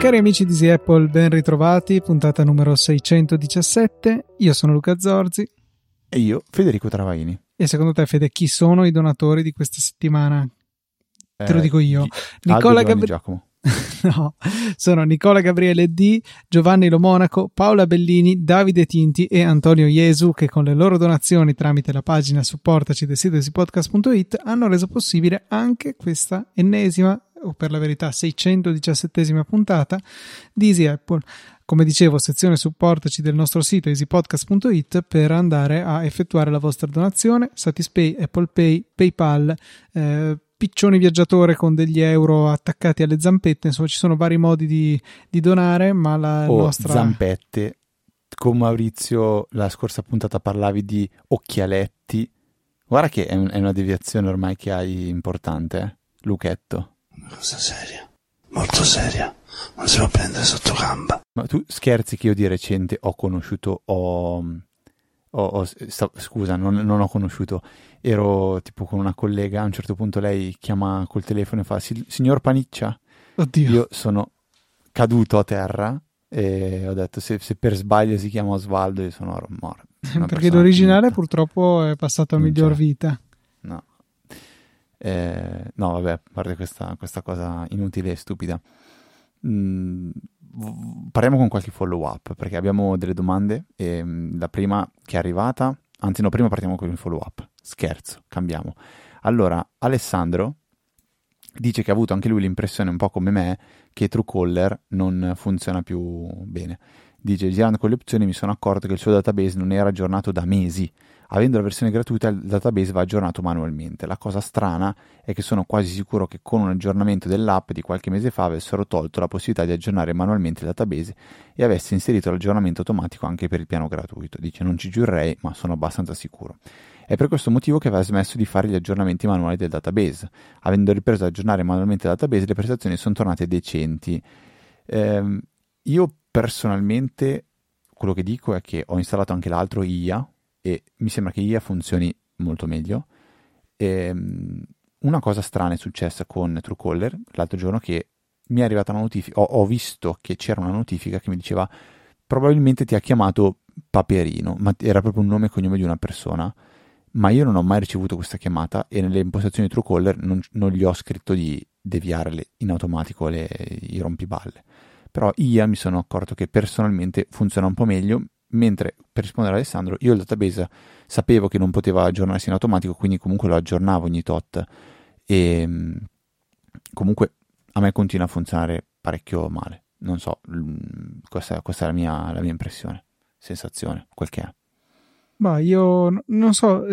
Cari amici di Easy Apple, ben ritrovati, puntata numero 617. Io sono Luca Zorzi. E io, Federico Travaini. E secondo te, Fede, chi sono i donatori di questa settimana? Eh, Te lo dico io. Nicola Gabriele. no, sono Nicola Gabriele D, Giovanni Lomonaco, Paola Bellini, Davide Tinti e Antonio Iesu che con le loro donazioni tramite la pagina supportaci del sito podcast.it hanno reso possibile anche questa ennesima o per la verità 617 puntata di Easy Apple. Come dicevo, sezione supportaci del nostro sito easypodcast.it per andare a effettuare la vostra donazione, Satispay, Apple Pay, PayPal, eh, piccioni viaggiatore con degli euro attaccati alle zampette, insomma ci sono vari modi di, di donare, ma la o nostra... zampette. Con Maurizio la scorsa puntata parlavi di occhialetti. Guarda che è, un, è una deviazione ormai che hai importante, eh? Luchetto. Una cosa seria, molto seria, non si può prendere sotto gamba. Ma tu scherzi che io di recente ho conosciuto, ho... ho, ho sta, scusa, non, non, ho conosciuto, ero tipo con una collega, a un certo punto lei chiama col telefono e fa, signor Paniccia? Oddio. Io sono caduto a terra e ho detto se, se per sbaglio si chiama Osvaldo io sono morto. Perché l'originale finita. purtroppo è passato a miglior vita. No. Eh, no, vabbè, a parte questa, questa cosa inutile e stupida. Mm, parliamo con qualche follow up perché abbiamo delle domande. E, mm, la prima che è arrivata, anzi, no, prima partiamo con il follow up. Scherzo, cambiamo. Allora, Alessandro dice che ha avuto anche lui l'impressione, un po' come me, che Truecaller non funziona più bene. Dice, girando con le opzioni mi sono accorto che il suo database non era aggiornato da mesi Avendo la versione gratuita il database va aggiornato manualmente. La cosa strana è che sono quasi sicuro che con un aggiornamento dell'app di qualche mese fa avessero tolto la possibilità di aggiornare manualmente il database e avesse inserito l'aggiornamento automatico anche per il piano gratuito. Dice non ci giurerei, ma sono abbastanza sicuro. È per questo motivo che aveva smesso di fare gli aggiornamenti manuali del database. Avendo ripreso ad aggiornare manualmente il database, le prestazioni sono tornate decenti. Eh, io personalmente quello che dico è che ho installato anche l'altro IA e mi sembra che IA funzioni molto meglio. E, ehm, una cosa strana è successa con Truecaller l'altro giorno che mi è arrivata una notifica, ho, ho, visto che c'era una notifica che mi diceva probabilmente ti ha chiamato Paperino, ma era proprio un nome e cognome di una persona, ma io non ho mai ricevuto questa chiamata e nelle impostazioni Truecaller non, non gli ho scritto di deviare in automatico le, i rompiballe. Però IA mi sono accorto che personalmente funziona un po' meglio, mentre per rispondere a Alessandro, io il database sapevo che non poteva aggiornarsi in automatico, quindi comunque lo aggiornavo ogni tot e mm, comunque a me continua a funzionare parecchio male. Non so, questa, questa è la mia, la mia, impressione, sensazione, quel che è. Ma io non so,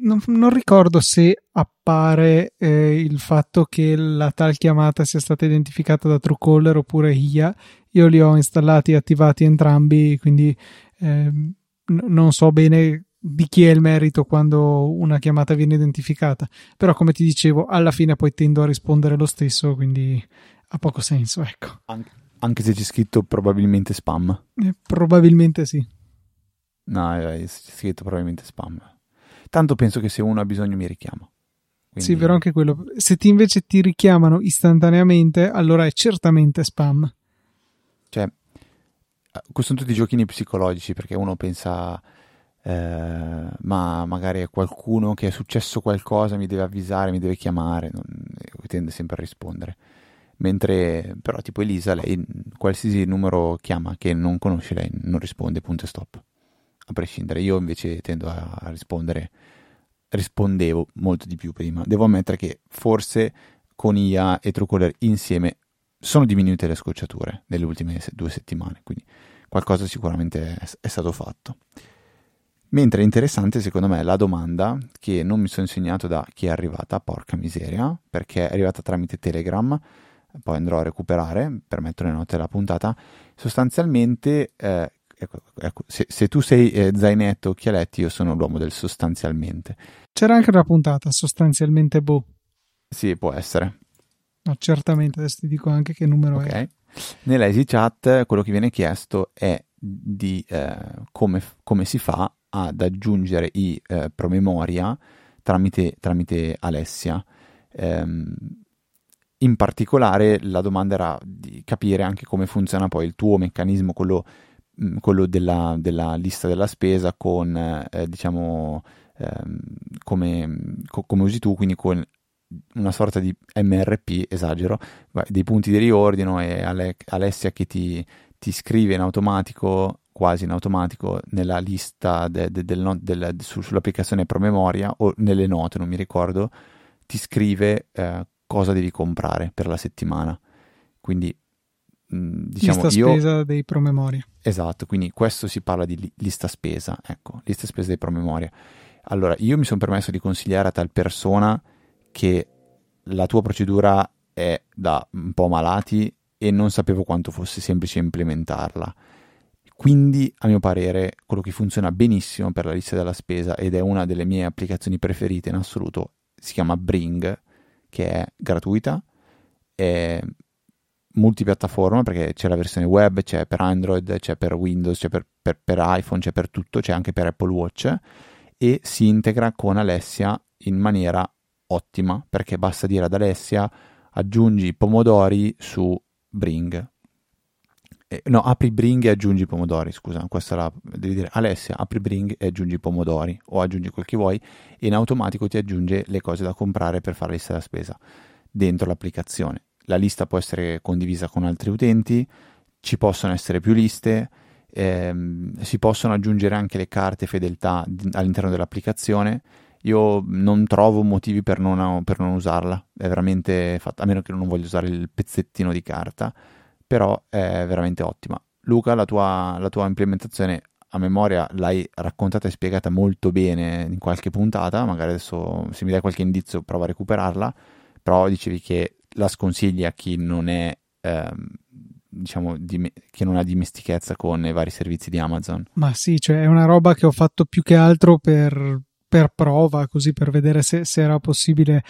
non, non ricordo se appare eh, il fatto che la tal chiamata sia stata identificata da Truecaller oppure IA. Io li ho installati e attivati entrambi, quindi eh, n- non so bene di chi è il merito quando una chiamata viene identificata, però come ti dicevo, alla fine poi tendo a rispondere lo stesso, quindi ha poco senso, ecco. An- anche se c'è scritto probabilmente spam. Eh, probabilmente sì. No, c'è scritto probabilmente spam. Tanto penso che se uno ha bisogno mi richiama. Quindi... Sì, però anche quello. Se ti invece ti richiamano istantaneamente, allora è certamente spam. Cioè, questi sono tutti giochini psicologici perché uno pensa eh, ma magari è qualcuno che è successo qualcosa mi deve avvisare, mi deve chiamare, non, tende sempre a rispondere. Mentre però tipo Elisa, lei qualsiasi numero chiama che non conosce lei non risponde, punto e stop. A prescindere, io invece tendo a, rispondere, rispondevo molto di più prima. Devo ammettere che forse con IA e Truecaller insieme sono diminuite le scocciature nelle ultime due settimane, quindi qualcosa sicuramente è, è stato fatto. Mentre è interessante secondo me la domanda che non mi sono insegnato da chi è arrivata, porca miseria, perché è arrivata tramite Telegram, poi andrò a recuperare per mettere le note della puntata, sostanzialmente, eh, se, se, tu sei eh, zainetto occhialetti, io sono l'uomo del sostanzialmente. C'era anche una puntata, sostanzialmente boh. Sì, può essere. No, certamente, adesso ti dico anche che numero okay. è. Nella EasyChat quello che viene chiesto è di eh, come, come, si fa ad aggiungere i eh, promemoria tramite, tramite Alessia. Ehm, in particolare la domanda era di capire anche come funziona poi il tuo meccanismo, quello, quello della, della, lista della spesa con, eh, diciamo, ehm, come, co- come, usi tu, quindi con una sorta di MRP, esagero, dei punti di riordino e Ale- Alessia che ti, ti, scrive in automatico, quasi in automatico, nella lista de- de- del, del, su- sull'applicazione promemoria o nelle note, non mi ricordo, ti scrive eh, cosa devi comprare per la settimana. Quindi diciamo lista io... spesa dei promemoria. Esatto, quindi questo si parla di lista spesa, ecco, lista spesa dei promemoria. Allora, io mi sono permesso di consigliare a tal persona che la tua procedura è da un po' malati e non sapevo quanto fosse semplice implementarla. Quindi, a mio parere, quello che funziona benissimo per la lista della spesa ed è una delle mie applicazioni preferite in assoluto si chiama Bring che è gratuita, è multipiattaforma perché c'è la versione web, c'è per Android, c'è per Windows, c'è per, per, per iPhone, c'è per tutto, c'è anche per Apple Watch e si integra con Alessia in maniera ottima perché basta dire ad Alessia aggiungi pomodori su Bring. Eh, no, apri Bring e aggiungi pomodori, scusa, questa la devi dire Alessia, apri Bring e aggiungi pomodori o aggiungi quel che vuoi e in automatico ti aggiunge le cose da comprare per fare la spesa dentro l'applicazione. La lista può essere condivisa con altri utenti, ci possono essere più liste, ehm, si possono aggiungere anche le carte fedeltà all'interno dell'applicazione. Io non trovo motivi per non, per non usarla, è veramente fatta, a meno che non voglio usare il pezzettino di carta però è veramente ottima. Luca, la tua, la tua implementazione a memoria l'hai raccontata e spiegata molto bene in qualche puntata, magari adesso se mi dai qualche indizio provo a recuperarla, però dicevi che la sconsigli a chi non è... Ehm, diciamo di, che non ha dimestichezza con i vari servizi di Amazon. Ma sì, cioè è una roba che ho fatto più che altro per, per prova, così per vedere se, se, era possibile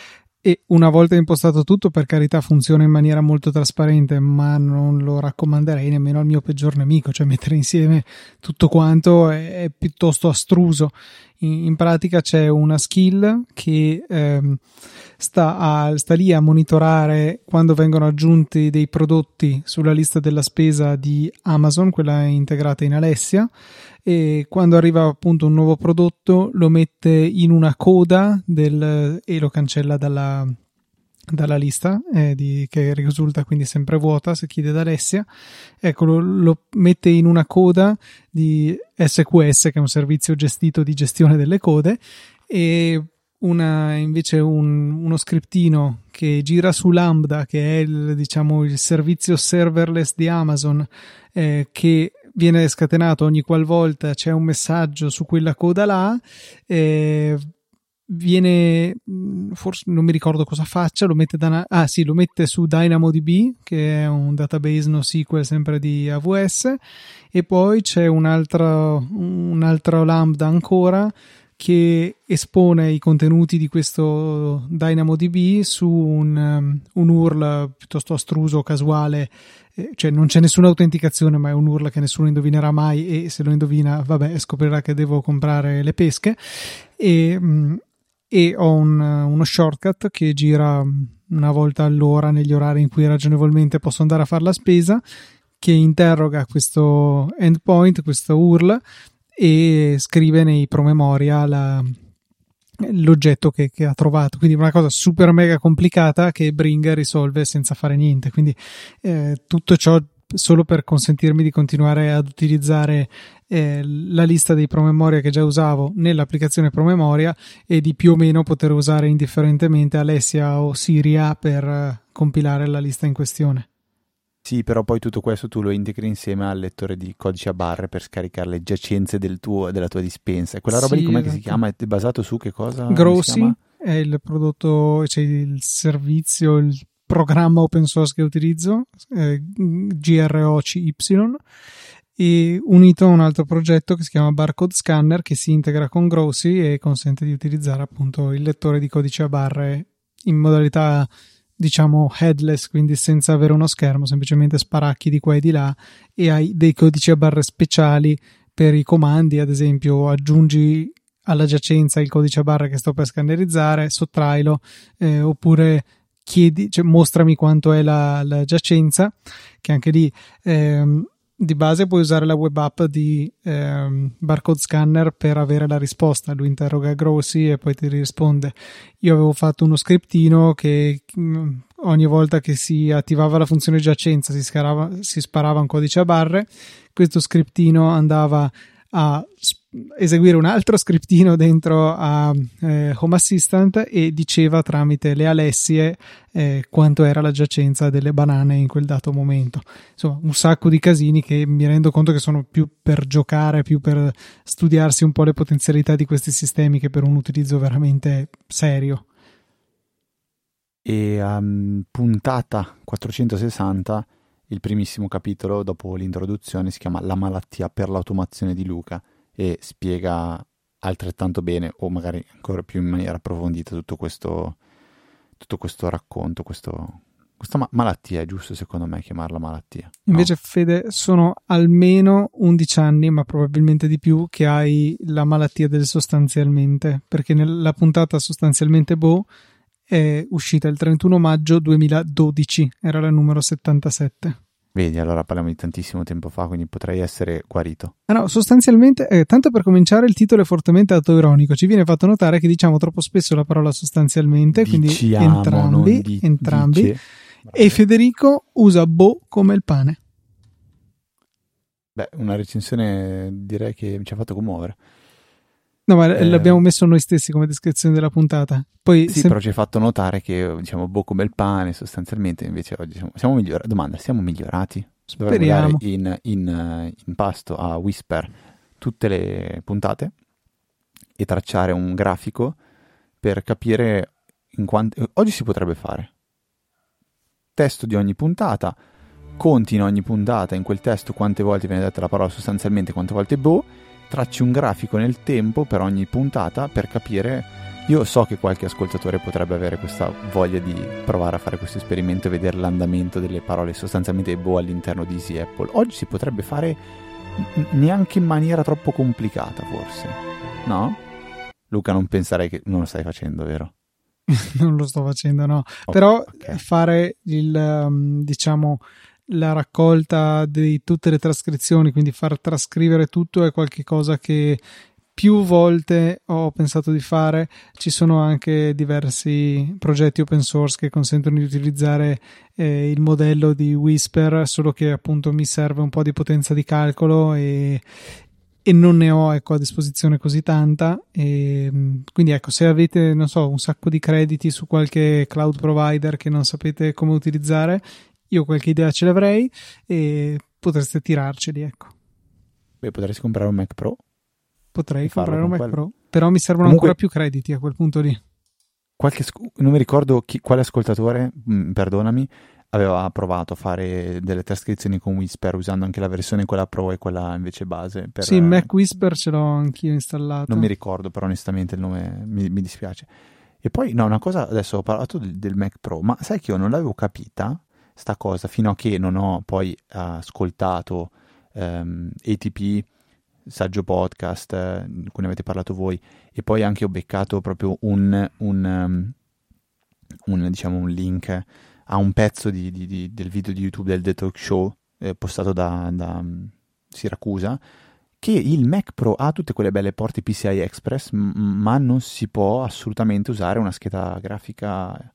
e una volta impostato tutto, per carità, funziona in maniera molto trasparente, ma non lo raccomanderei nemmeno al mio peggior nemico, cioè mettere insieme tutto quanto è, è piuttosto astruso. In, in, pratica c'è una skill che ehm, sta, a, sta lì a monitorare quando vengono aggiunti dei prodotti sulla lista della spesa di Amazon, quella integrata in Alessia e quando arriva appunto un nuovo prodotto lo mette in una coda del, e lo cancella dalla, dalla lista eh, di, che risulta quindi sempre vuota se chiede ad Alessia. Ecco lo, lo, mette in una coda di SQS che è un servizio gestito di gestione delle code e una, invece un, uno scriptino che gira su Lambda che è il, diciamo, il servizio serverless di Amazon eh, che viene scatenato ogni qualvolta c'è un messaggio su quella coda là. Eh, viene mm, forse non mi ricordo cosa faccia lo mette, da, ah, sì, lo mette su DynamoDB che è un database NoSQL sempre di AWS e poi c'è un altro, un altro lambda ancora che espone i contenuti di questo DynamoDB su un, um, un URL piuttosto astruso, casuale eh, cioè non c'è nessuna autenticazione, ma è un URL che nessuno indovinerà mai e se lo indovina, vabbè, scoprirà che devo comprare le pesche. E, mm, e ho un, uno shortcut che gira una volta all'ora negli orari in cui ragionevolmente posso andare a fare la spesa che interroga questo endpoint, questo URL e scrive nei promemoria la, l'oggetto che, che, ha trovato. Quindi una cosa super mega complicata che Bring risolve senza fare niente. Quindi eh, tutto ciò solo per consentirmi di continuare ad utilizzare eh, la lista dei promemoria che già usavo nell'applicazione promemoria e di più o meno poter usare indifferentemente Alessia o Siria per eh, compilare la lista in questione. Sì, però poi tutto questo tu lo integri insieme al lettore di codice a barre per scaricare le giacenze del tuo, della tua dispensa. Quella roba sì, lì com'è esatto. che si esatto. chiama? È basato su che cosa? Grossi è il prodotto, cioè il servizio, il programma open source che utilizzo, eh, GROCY, e unito a un altro progetto che si chiama Barcode Scanner che si integra con Grossi e consente di utilizzare appunto il lettore di codice a barre in modalità diciamo headless, quindi senza avere uno schermo, semplicemente sparacchi di qua e di là e hai dei codici a barre speciali per i comandi, ad esempio aggiungi alla giacenza il codice a barra che sto per scannerizzare, sottrailo, eh, oppure chiedi, cioè mostrami quanto è la, la giacenza, che anche lì ehm, di base puoi usare la web app di ehm, barcode scanner per avere la risposta. Lui interroga Grossi e poi ti risponde. Io avevo fatto uno scriptino che mh, mm, ogni volta che si attivava la funzione giacenza si, scarava, si sparava un codice a barre. Questo scriptino andava a eseguire un altro scriptino dentro a eh, Home Assistant e diceva tramite le alessie eh, quanto era la giacenza delle banane in quel dato momento. Insomma, un sacco di casini che mi rendo conto che sono più per giocare, più per studiarsi un po' le potenzialità di questi sistemi che per un utilizzo veramente serio. E um, puntata 460 il primissimo capitolo, dopo l'introduzione, si chiama La malattia per l'automazione di Luca e spiega altrettanto bene, o magari ancora più in maniera approfondita, tutto questo, tutto questo racconto, questo, questa ma- malattia, è giusto secondo me chiamarla malattia. Invece, no? Fede, sono almeno 11 anni, ma probabilmente di più, che hai la malattia del sostanzialmente, perché nella puntata sostanzialmente Boh è uscita il 31 maggio 2012, era la numero 77. Vedi, allora parliamo di tantissimo tempo fa, quindi potrei essere guarito. Ah no, sostanzialmente, eh, tanto per cominciare, il titolo è fortemente autoironico. Ci viene fatto notare che diciamo troppo spesso la parola sostanzialmente, Diciamo, quindi entrambi, di- entrambi. dice. E Federico usa bo come il pane. Beh, una recensione direi che mi ci ha fatto commuovere. No, ma Eh. l'abbiamo messo noi stessi come descrizione della puntata. Poi Sì, sem- però ci hai fatto notare che diciamo boh come il pane, sostanzialmente invece oggi siamo, siamo migliorati. Domanda, siamo migliorati? Dovremmo Speriamo. dare in, in, in pasto a Whisper tutte le puntate e tracciare un grafico per capire in quanti... Oggi si potrebbe fare. Testo di ogni puntata, conti in ogni puntata, in quel testo quante volte viene detta la parola sostanzialmente, quante volte boh, tracci un grafico nel tempo per ogni puntata per capire. Io so che qualche ascoltatore potrebbe avere questa voglia di provare a fare questo esperimento e vedere l'andamento delle parole sostanzialmente boh all'interno di Easy Apple. Oggi si potrebbe fare neanche in maniera troppo complicata, forse. No? Luca, non pensare che non lo stai facendo, vero? non lo sto facendo, no. Oh, Però ok. fare il, um, diciamo, la raccolta di tutte le trascrizioni, quindi far trascrivere tutto è qualcosa che più volte ho pensato di fare. Ci sono anche diversi progetti open source che consentono di utilizzare eh, il modello di Whisper, solo che appunto mi serve un po' di potenza di calcolo e, e non ne ho ecco, a disposizione così tanta. E, mh, quindi ecco, se avete, non so, un sacco di crediti su qualche cloud provider che non sapete come utilizzare, io qualche idea ce l'avrei e potreste tirarceli, ecco. Beh, potresti comprare un Mac Pro. Potrei comprare un Mac quello. Pro, però mi servono Comunque- ancora più crediti a quel punto lì. Qualche non mi ricordo chi- quale ascoltatore, mh, perdonami, aveva provato a fare delle trascrizioni con Whisper usando anche la versione quella Pro e quella invece base. Per, Sì, Mac Whisper ce l'ho anch'io installato. Non mi ricordo, però onestamente il nome mi, mi dispiace. E poi, no, una cosa, adesso ho parlato del, del Mac Pro, ma sai che io non l'avevo capita, sta cosa, fino a che non ho poi ascoltato ehm, ATP, Saggio Podcast, eh, di cui ne avete parlato voi, e poi anche ho beccato proprio un, un, ehm, un, diciamo, un link a un pezzo di- di- di- del video di YouTube del The Talk Show eh, postato da, da, mm, Siracusa, che il Mac Pro ha tutte quelle belle porte PCI Express, m- ma non si può assolutamente usare una scheda grafica.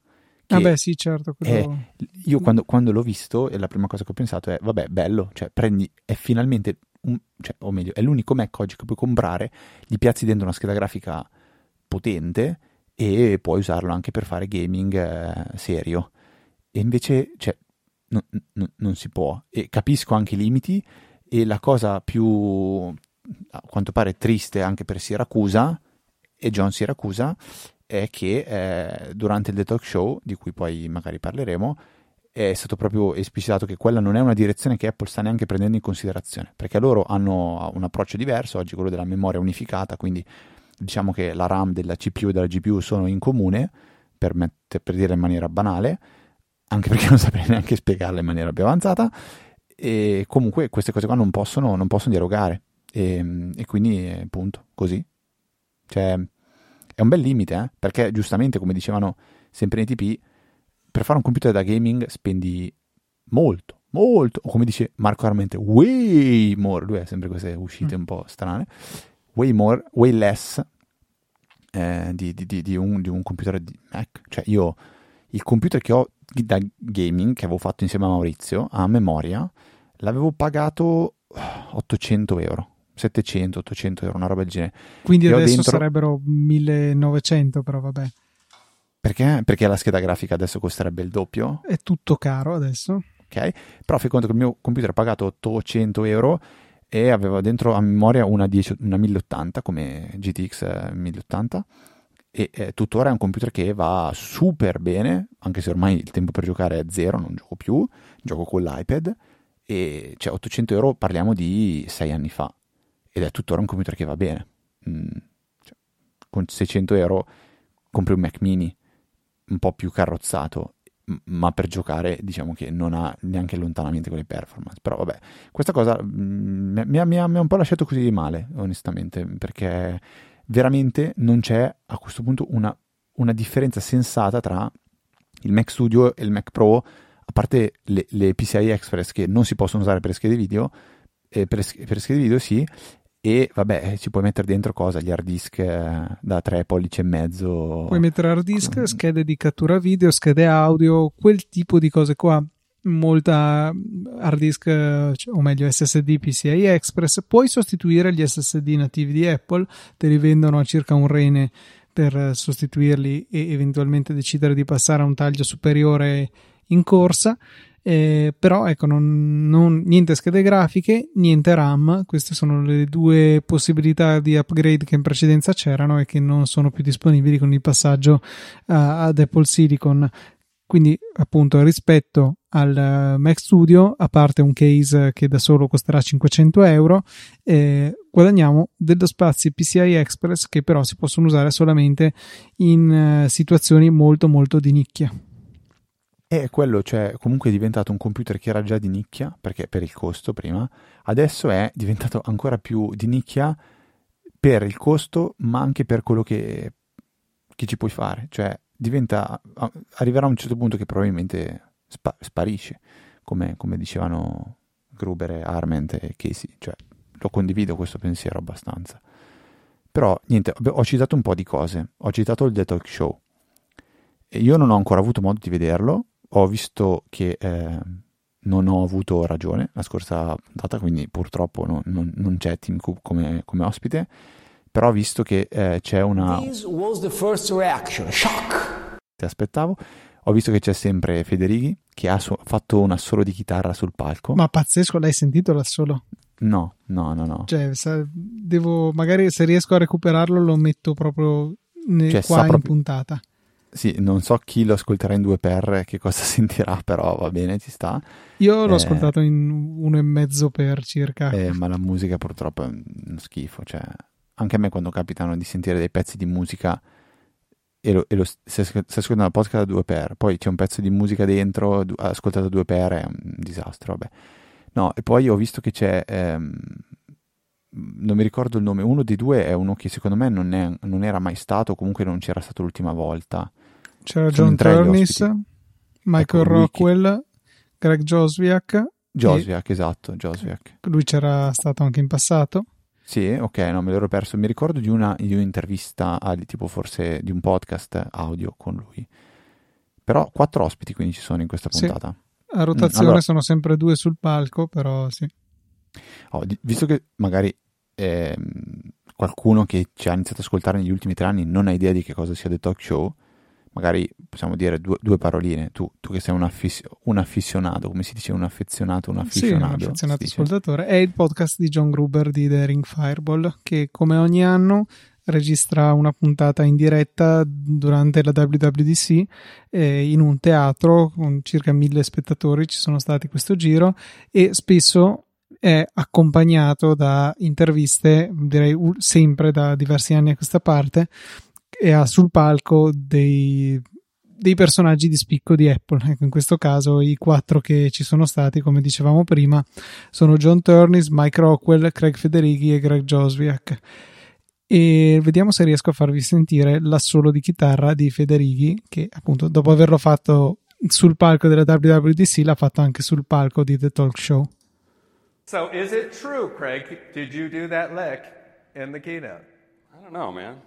Che Vabbè, sì, certo. quello- io quando, quando l'ho visto, la prima cosa che ho pensato è: vabbè, bello, cioè prendi, è finalmente, un- cioè, o meglio, è l'unico Mac oggi che puoi comprare, gli piazzi dentro una scheda grafica potente e puoi usarlo anche per fare gaming eh, serio. E invece, cioè, no- no- non si può. E capisco anche i limiti. E la cosa più, a quanto pare, triste anche per Siracusa e John Siracusa è che eh, durante il The Talk Show, di cui poi magari parleremo, è stato proprio esplicitato che quella non è una direzione che Apple sta neanche prendendo in considerazione, perché loro hanno un approccio diverso, oggi quello della memoria unificata, quindi diciamo che la RAM della CPU e della GPU sono in comune, per, mette- per dire in maniera banale, anche perché non saprei neanche spiegarla in maniera più avanzata, e comunque queste cose qua non possono, non possono dialogare, e, e quindi appunto così. Cioè, è un bel limite, eh? perché giustamente, come dicevano sempre nei TP, per fare un computer da gaming spendi molto, molto, o come dice Marco Armente, way more, lui ha sempre queste uscite un po' strane, way more, way less eh, di, di, di, un, di un computer di Mac. Cioè io, il computer che ho da gaming, che avevo fatto insieme a Maurizio, a memoria, l'avevo pagato 800 euro. 700, 800 euro, una roba del genere. Quindi Io adesso dentro- sarebbero 1900, però vabbè. Perché? Perché la scheda grafica adesso costerebbe il doppio, È tutto caro adesso. ok? Però fai conto che il mio computer ha pagato 800 euro e aveva dentro a memoria una, 10 una 1080 come GTX eh, 1080 e eh, tuttora è un computer che va super bene, anche se ormai il tempo per giocare è zero, non gioco più, gioco con l'iPad e cioè 800 euro parliamo di 6 anni fa ed è tuttora un computer che va bene. Mm, cioè, con 600 euro compri un Mac mini un po' più carrozzato m- ma per giocare diciamo che non ha neanche lontanamente quelle performance però vabbè questa cosa mm, mi, ha, mi ha- mi ha un po' lasciato così male onestamente perché veramente non c'è a questo punto una, una differenza sensata tra il Mac Studio e il Mac Pro a parte le, le PCI Express che non si possono usare per schede video eh, per, per schede video sì e vabbè ci puoi mettere dentro cosa gli hard disk eh, da 3 pollici e mezzo Puoi mettere hard disk, con- schede di cattura video, schede audio, quel tipo di cose qua. Molta hard disk, cioè, o meglio SSD PCI Express. Puoi sostituire gli SSD nativi di Apple, te li vendono a circa un rene per eh, sostituirli e eventualmente decidere di passare a un taglio superiore in corsa. Eh, però ecco, non, non- niente schede grafiche, niente RAM. Queste sono le due possibilità di upgrade che in precedenza c'erano e che non sono più disponibili con il passaggio a- ad Apple Silicon. Quindi, appunto, rispetto al eh, Mac Studio, a parte un case che da solo costerà 500 euro, eh, guadagniamo dello spazio PCI Express che però si possono usare solamente in eh, situazioni molto molto di nicchia. E quello, cioè, comunque è diventato un computer che era già di nicchia, perché per il costo prima, adesso è diventato ancora più di nicchia per il costo, ma anche per quello che, che ci puoi fare. Cioè, diventa, arriverà a un certo punto che probabilmente spa- sparisce, come, come dicevano Gruber, Arment e Casey. Cioè, lo condivido questo pensiero abbastanza. Però, niente, ho citato un po' di cose. Ho citato il The Talk Show. Io non ho ancora avuto modo di vederlo, ho visto che eh, non ho avuto ragione la scorsa puntata, quindi purtroppo no- non, non c'è Tim Cook come, come ospite, però ho visto che eh, c'è una... This was the first reaction, shock. Ti aspettavo, ho visto che c'è sempre Federighi che ha su- fatto un assolo di chitarra sul palco. Ma pazzesco, l'hai sentito da solo? No, no, no, no. Cioè, sa- devo, magari se riesco a recuperarlo lo metto proprio ne- Cioè, qua in proprio- puntata. Sì, non so chi lo ascolterà in 2x che cosa sentirà, però va bene, ci sta. Io l'ho Eh. ascoltato in uno e mezzo per circa. Eh, ma la musica purtroppo è uno schifo. Cioè, anche a me quando capitano di sentire dei pezzi di musica e, lo, e lo, se, se ascoltando la podcast da 2x, poi c'è un pezzo di musica dentro, ascoltato a 2x, è un disastro, vabbè. No, e poi ho visto che c'è, ehm, non mi ricordo il nome, uno dei due è uno che secondo me non, è- non era mai stato, comunque non c'era stato l'ultima volta. C'era John Turnis. Michael Ecco, Rockwell, Greg Josviak. Josviak, esatto, Josviak. Lui c'era stato anche in passato. Sì, ok, no, me l'ero perso. Mi ricordo di, una, di un'intervista, a, tipo forse di un podcast audio con lui. Però quattro ospiti quindi ci sono in questa Sì. puntata. A rotazione allora- sono sempre due sul palco, però sì. Oh, di- visto che magari ehm, qualcuno che ci ha iniziato ad ascoltare negli ultimi tre anni non ha idea di che cosa sia The Talk Show, magari possiamo dire due, due paroline. Tu, tu che sei un, affis- un affissionato, come si dice un affezionato, un Sì, un affezionato ascoltatore. È il podcast di John Gruber di The Ring Fireball, che come ogni anno registra una puntata in diretta durante la WWDC eh, in un teatro con circa mille spettatori. Ci sono stati questo giro e spesso è accompagnato da interviste, direi sempre da diversi anni a questa parte, e ha sul palco dei dei personaggi di spicco di Apple. Ecco, in questo caso i quattro che ci sono stati, come dicevamo prima, sono John Turnis, Mike Rockwell, Craig Federighi e Greg Joswiak. E vediamo se riesco a farvi sentire l'assolo di chitarra di Federighi, che appunto dopo averlo fatto sul palco della WWDC l'ha fatto anche sul palco di The Talk Show. So is it true, Craig? Did you do that lick in the keynote? I don't know, man.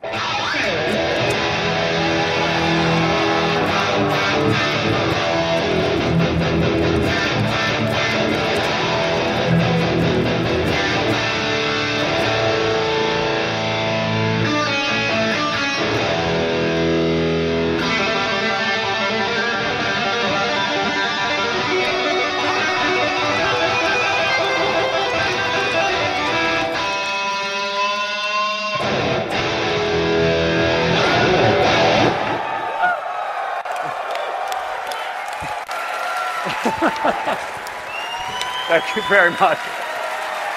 very much.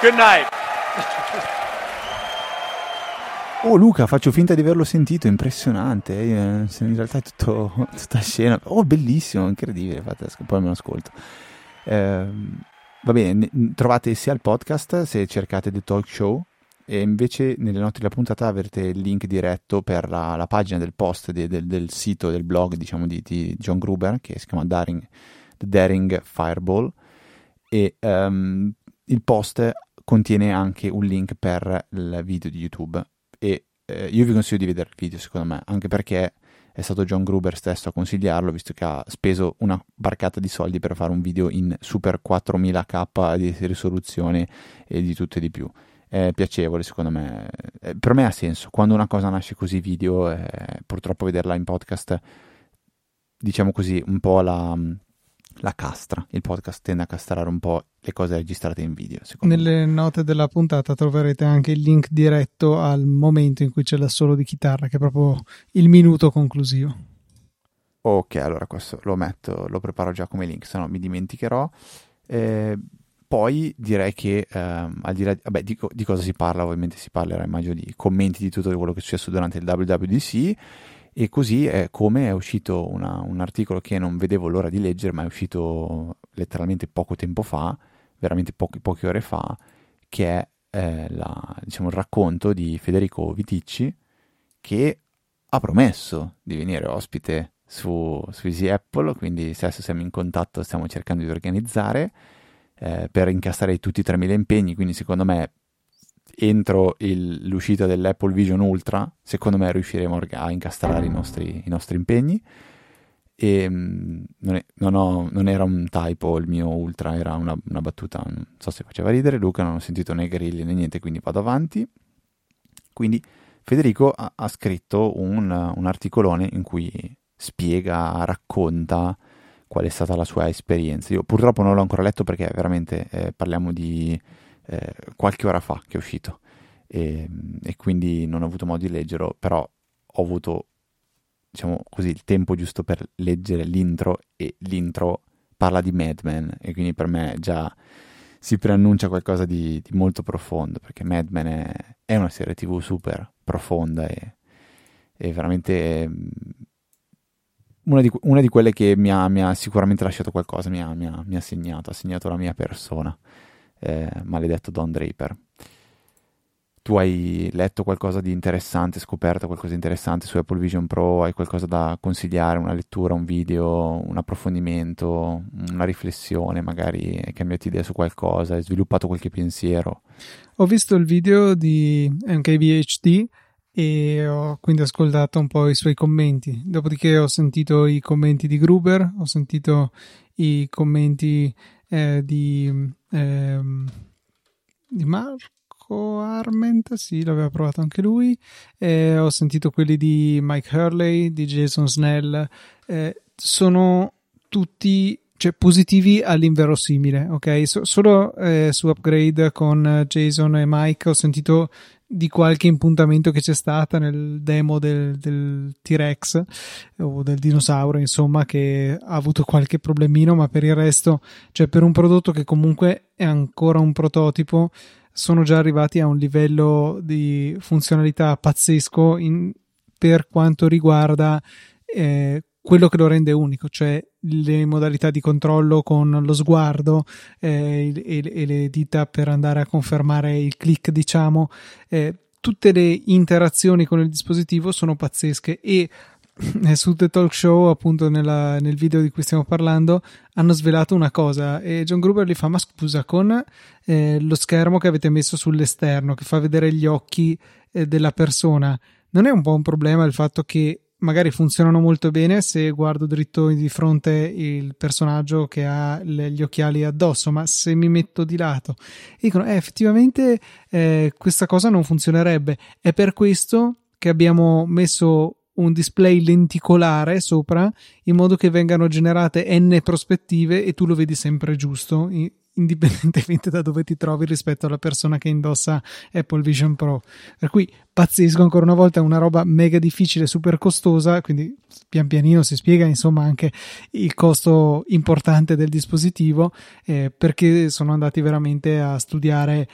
Good night. Oh Luca, faccio finta di averlo sentito, impressionante. eh, In realtà è tutto, tutta scena. Oh, bellissimo, incredibile. Pazzesco. Poi me lo ascolto. Ehm, va bene, ne- trovate sia il podcast se cercate The Talk Show e invece nelle note della puntata avrete il link diretto per la, la pagina del post de- del, del sito, del blog diciamo di, di John Gruber che si chiama Daring, The Daring Fireball e ehm, il post contiene anche un link per il video di YouTube. E eh, io vi consiglio di vedere il video secondo me anche perché è stato John Gruber stesso a consigliarlo visto che ha speso una barcata di soldi per fare un video in super 4000k di risoluzione e di tutto e di più. È piacevole secondo me. Eh, per me ha senso. Quando una cosa nasce così video eh, purtroppo vederla in podcast diciamo così un po' la, la castra il podcast tende a castrare un po' le cose registrate in video secondo me Nelle note della puntata troverete anche il link diretto al momento in cui c'è l'assolo di chitarra, che è proprio il minuto conclusivo. Ok, allora questo lo metto, lo preparo già come link, se no mi dimenticherò. Eh, poi direi che ehm, al di là di, vabbè, di, di cosa si parla, ovviamente si parlerà immagino di commenti di tutto quello che è successo durante il WWDC e così è come è uscito una- un articolo che non vedevo l'ora di leggere, ma è uscito letteralmente poco tempo fa, veramente poche, poche ore fa, che è eh, la- diciamo, il racconto di Federico Viticci che ha promesso di venire ospite su, su Easy Apple, quindi adesso siamo in contatto, stiamo cercando di organizzare eh, per incastrare tutti i 3000 impegni, quindi secondo me entro il- l'uscita dell'Apple Vision Ultra, secondo me riusciremo a incastrare i nostri, i nostri impegni. E mm, non, è- non ho- non era un typo il mio Ultra, era una, una battuta, non so se faceva ridere. Luca non ho sentito né grilli né niente, quindi vado avanti. Quindi Federico ha, ha scritto un, un articolone in cui spiega, racconta qual è stata la sua esperienza. Io purtroppo non l'ho ancora letto perché veramente eh, parliamo di eh, qualche ora fa che è uscito. E, e quindi non ho avuto modo di leggerlo, però ho avuto diciamo così il tempo giusto per leggere l'intro e l'intro parla di Mad Men e quindi per me già si preannuncia qualcosa di, di molto profondo perché Mad Men è, è una serie tv super profonda e, e veramente mm, una di, una di quelle che mi ha, mi ha sicuramente lasciato qualcosa, mi ha, mi ha- mi ha segnato, ha segnato la mia persona, eh, maledetto Don Draper. Tu hai letto qualcosa di interessante, scoperto qualcosa di interessante su Apple Vision Pro? Hai qualcosa da consigliare? Una lettura, un video, un approfondimento, una riflessione? Magari hai cambiato idea su qualcosa, hai sviluppato qualche pensiero? Ho visto il video di MKBHD e ho quindi ascoltato un po' i suoi commenti. Dopodiché ho sentito i commenti di Gruber, ho sentito i commenti eh, di, ehm, di Marco Arment, sì, l'aveva provato anche lui. Eh, ho sentito quelli di Mike Hurley, di Jason Snell. Eh, sono tutti cioè, positivi all'inverosimile, ok? So- solo eh, su Upgrade con Jason e Mike ho sentito di qualche impuntamento che c'è stata nel demo del, del T-Rex o del dinosauro, insomma, che ha avuto qualche problemino, ma per il resto, cioè per un prodotto che comunque è ancora un prototipo, sono già arrivati a un livello di funzionalità pazzesco in- per quanto riguarda eh, quello che lo rende unico, cioè le modalità di controllo con lo sguardo eh, e, e, le dita per andare a confermare il click, diciamo, eh, tutte le interazioni con il dispositivo sono pazzesche e eh, su The Talk Show, appunto nella, nel video di cui stiamo parlando, hanno svelato una cosa e John Gruber gli fa: Ma scusa, con eh, lo schermo che avete messo sull'esterno che fa vedere gli occhi eh, della persona, non è un po' un problema il fatto che magari funzionano molto bene se guardo dritto di fronte il personaggio che ha le, gli occhiali addosso, ma se mi metto di lato, dicono eh, effettivamente eh, questa cosa non funzionerebbe. È per questo che abbiamo messo un display lenticolare sopra in modo che vengano generate n prospettive e tu lo vedi sempre giusto indipendentemente da dove ti trovi rispetto alla persona che indossa Apple Vision Pro. Per cui pazzesco, ancora una volta, è una roba mega difficile, super costosa, quindi pian pianino si spiega insomma anche il costo importante del dispositivo eh, perché sono andati veramente a studiare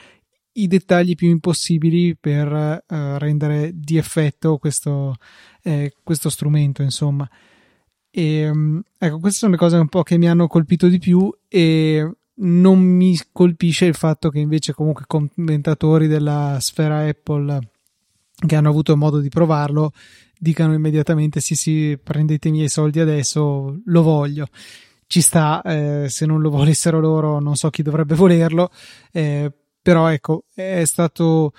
i dettagli più impossibili per eh, rendere di effetto questo, eh, questo strumento, insomma. E, ehm, ecco, queste sono le cose un po' che mi hanno colpito di più e non mi colpisce il fatto che invece comunque commentatori della sfera Apple che hanno avuto modo di provarlo dicano immediatamente sì sì prendete i miei soldi adesso lo voglio. Ci sta eh, se non lo volessero loro non so chi dovrebbe volerlo eh, però ecco è stato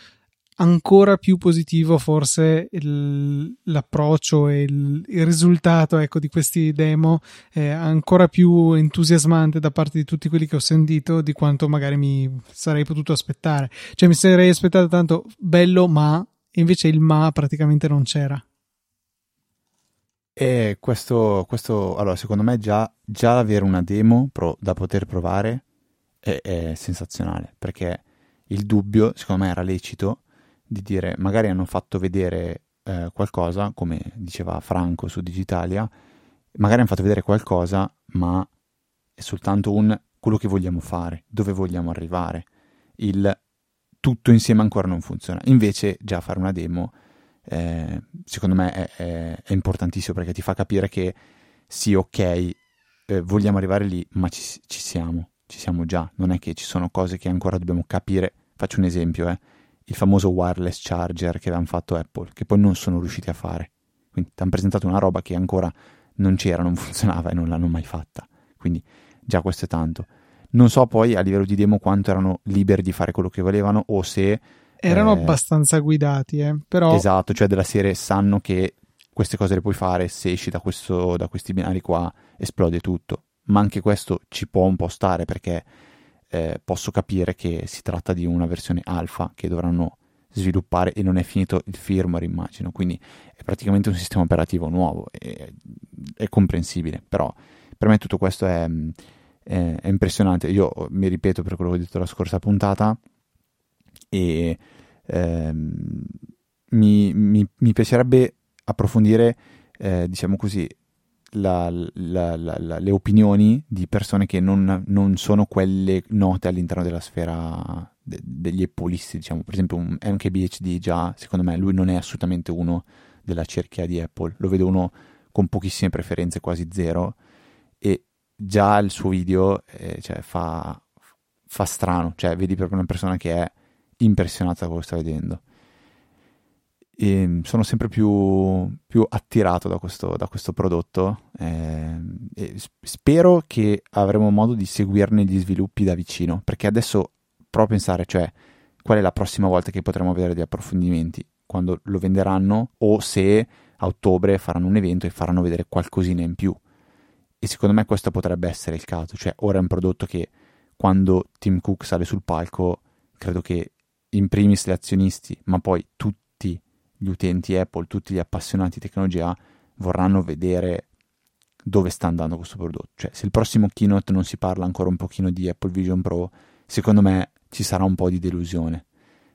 ancora più positivo forse il, l'approccio e il, il risultato ecco, di questi demo è ancora più entusiasmante da parte di tutti quelli che ho sentito di quanto magari mi sarei potuto aspettare. Cioè mi sarei aspettato tanto bello ma invece il ma praticamente non c'era. E questo, questo allora secondo me già, già avere una demo pro, da poter provare è, è sensazionale perché il dubbio secondo me era lecito di dire magari hanno fatto vedere eh, qualcosa, come diceva Franco su Digitalia, magari hanno fatto vedere qualcosa, ma è soltanto un quello che vogliamo fare, dove vogliamo arrivare. Il tutto insieme ancora non funziona. Invece già fare una demo, eh, secondo me è, è, è, importantissimo perché ti fa capire che sì, ok, eh, vogliamo arrivare lì, ma ci, ci siamo, ci siamo già. Non è che ci sono cose che ancora dobbiamo capire. Faccio un esempio, eh il famoso wireless charger che avevano fatto Apple, che poi non sono riusciti a fare. Quindi ti hanno presentato una roba che ancora non c'era, non funzionava e non l'hanno mai fatta. Quindi già questo è tanto. Non so poi a livello di demo quanto erano liberi di fare quello che volevano o se... Erano eh, abbastanza guidati, eh, però... Esatto, cioè della serie sanno che queste cose le puoi fare, se esci da, questo, da questi binari qua esplode tutto. Ma anche questo ci può un po' stare perché eh, posso capire che si tratta di una versione alfa che dovranno sviluppare e non è finito il firmware immagino. Quindi è praticamente un sistema operativo nuovo e, è comprensibile però per me tutto questo è, è, è, impressionante. Io mi ripeto per quello che ho detto la scorsa puntata e ehm, mi, mi, mi, piacerebbe approfondire eh, diciamo così la, la, la, le opinioni di persone che non, non, sono quelle note all'interno della sfera de, degli appolisti, diciamo, per esempio un MKBHD già, secondo me, lui non è assolutamente uno della cerchia di Apple, lo vedo uno con pochissime preferenze, quasi zero, e già il suo video eh, cioè, fa, fa strano, cioè vedi proprio una persona che è impressionata da quello che sta vedendo e sono sempre più, più attirato da questo, da questo prodotto eh, e spero che avremo modo di seguirne gli sviluppi da vicino perché adesso provo a pensare cioè qual è la prossima volta che potremo vedere degli approfondimenti? Quando lo venderanno o se a ottobre faranno un evento e faranno vedere qualcosina in più. E secondo me questo potrebbe essere il caso cioè ora è un prodotto che quando Tim Cook sale sul palco credo che in primis gli azionisti ma poi tutti gli utenti Apple, tutti gli appassionati di tecnologia vorranno vedere dove sta andando questo prodotto. Cioè, se il prossimo keynote non si parla ancora un pochino di Apple Vision Pro, secondo me ci sarà un po' di delusione,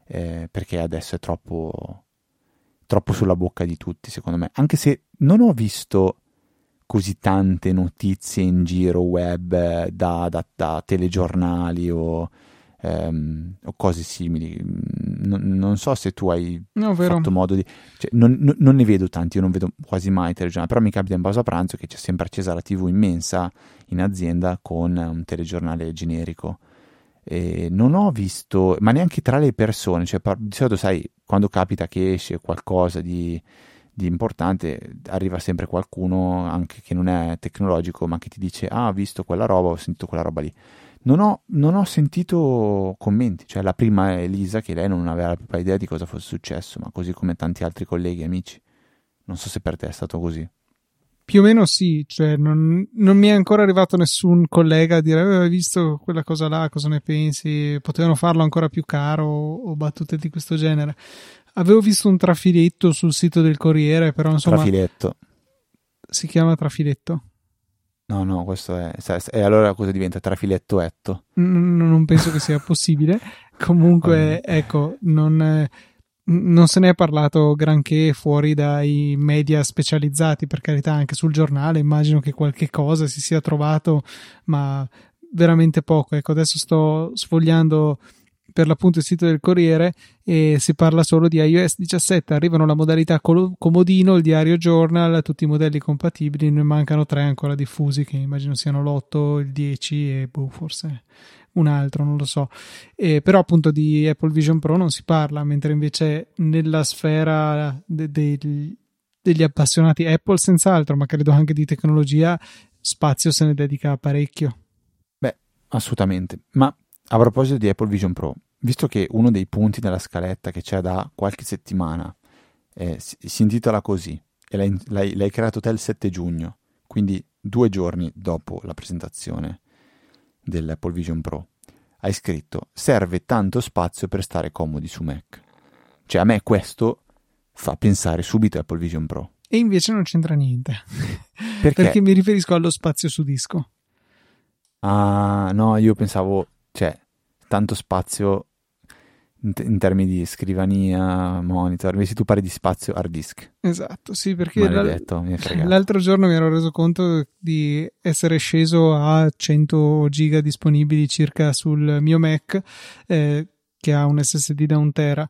eh, perché adesso è troppo, troppo sulla bocca di tutti, secondo me. Anche se non ho visto così tante notizie in giro web da, da, da telegiornali o ehm, o cose simili. Non, non, so se tu hai no, fatto modo di... Cioè, non, non, non, ne vedo tanti, io non vedo quasi mai telegiornali, però mi capita in pausa pranzo che c'è sempre accesa la TV immensa in azienda con un telegiornale generico. E non ho visto, ma neanche tra le persone, cioè di solito sai, quando capita che esce qualcosa di, di importante, arriva sempre qualcuno, anche che non è tecnologico, ma che ti dice, ah, ho visto quella roba, ho sentito quella roba lì non ho, non ho, sentito commenti, cioè la prima è Elisa che lei non aveva la più idea di cosa fosse successo, ma così come tanti altri colleghi e amici. Non so se per te è stato così. Più o meno sì, cioè non, non mi è ancora arrivato nessun collega a dire eh, hai visto quella cosa là, cosa ne pensi? Potevano farlo ancora più caro o battute di questo genere. Avevo visto un trafiletto sul sito del Corriere, però insomma... Trafiletto. Si chiama trafiletto? No, no, questo è. E allora cosa diventa? Trafiletto etto? non penso che sia possibile. Comunque, ecco, non, non, se ne è parlato granché fuori dai media specializzati, per carità, anche sul giornale. Immagino che qualche cosa si sia trovato, ma veramente poco. Ecco, adesso sto sfogliando per l'appunto il sito del Corriere e si parla solo di iOS 17. Arrivano la modalità comodino, il diario journal, tutti i modelli compatibili, ne mancano tre ancora diffusi che immagino siano l'8, il 10 e boh, forse un altro, non lo so. Eh, però appunto di Apple Vision Pro non si parla, mentre invece nella sfera de- de- degli appassionati Apple senz'altro, ma credo anche di tecnologia, spazio se ne dedica parecchio. Beh, assolutamente. Ma a proposito di Apple Vision Pro, visto che uno dei punti della scaletta che c'è da qualche settimana eh, si, si, intitola così, e l'hai, l'hai, l'hai creato te il 7 giugno, quindi due giorni dopo la presentazione dell'Apple Vision Pro, hai scritto serve tanto spazio per stare comodi su Mac. Cioè a me questo fa pensare subito a Apple Vision Pro. E invece non c'entra niente. Perché? Perché mi riferisco allo spazio su disco. Ah, no, io pensavo, cioè, tanto spazio in, in, termini di scrivania, monitor, invece tu parli di spazio hard disk. Esatto, sì, perché Maledetto, l'altro giorno mi ero reso conto di essere sceso a 100 giga disponibili circa sul mio Mac, eh, che ha un SSD da un tera.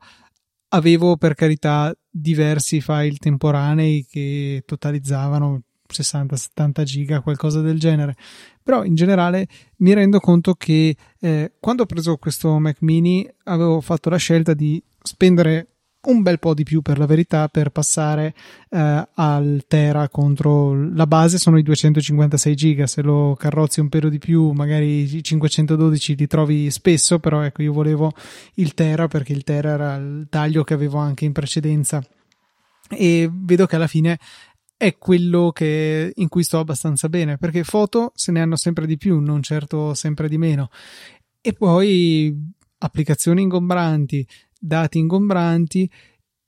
Avevo per carità diversi file temporanei che totalizzavano 60-70 giga, qualcosa del genere. Però in generale mi rendo conto che eh, quando ho preso questo Mac mini avevo fatto la scelta di spendere un bel po' di più per la verità per passare eh, al Tera contro la base sono i 256 giga se lo carrozzi un pelo di più magari i 512 li trovi spesso però ecco io volevo il Tera perché il Tera era il taglio che avevo anche in precedenza e vedo che alla fine è quello che, in cui sto abbastanza bene, perché foto se ne hanno sempre di più, non certo sempre di meno. E poi applicazioni ingombranti, dati ingombranti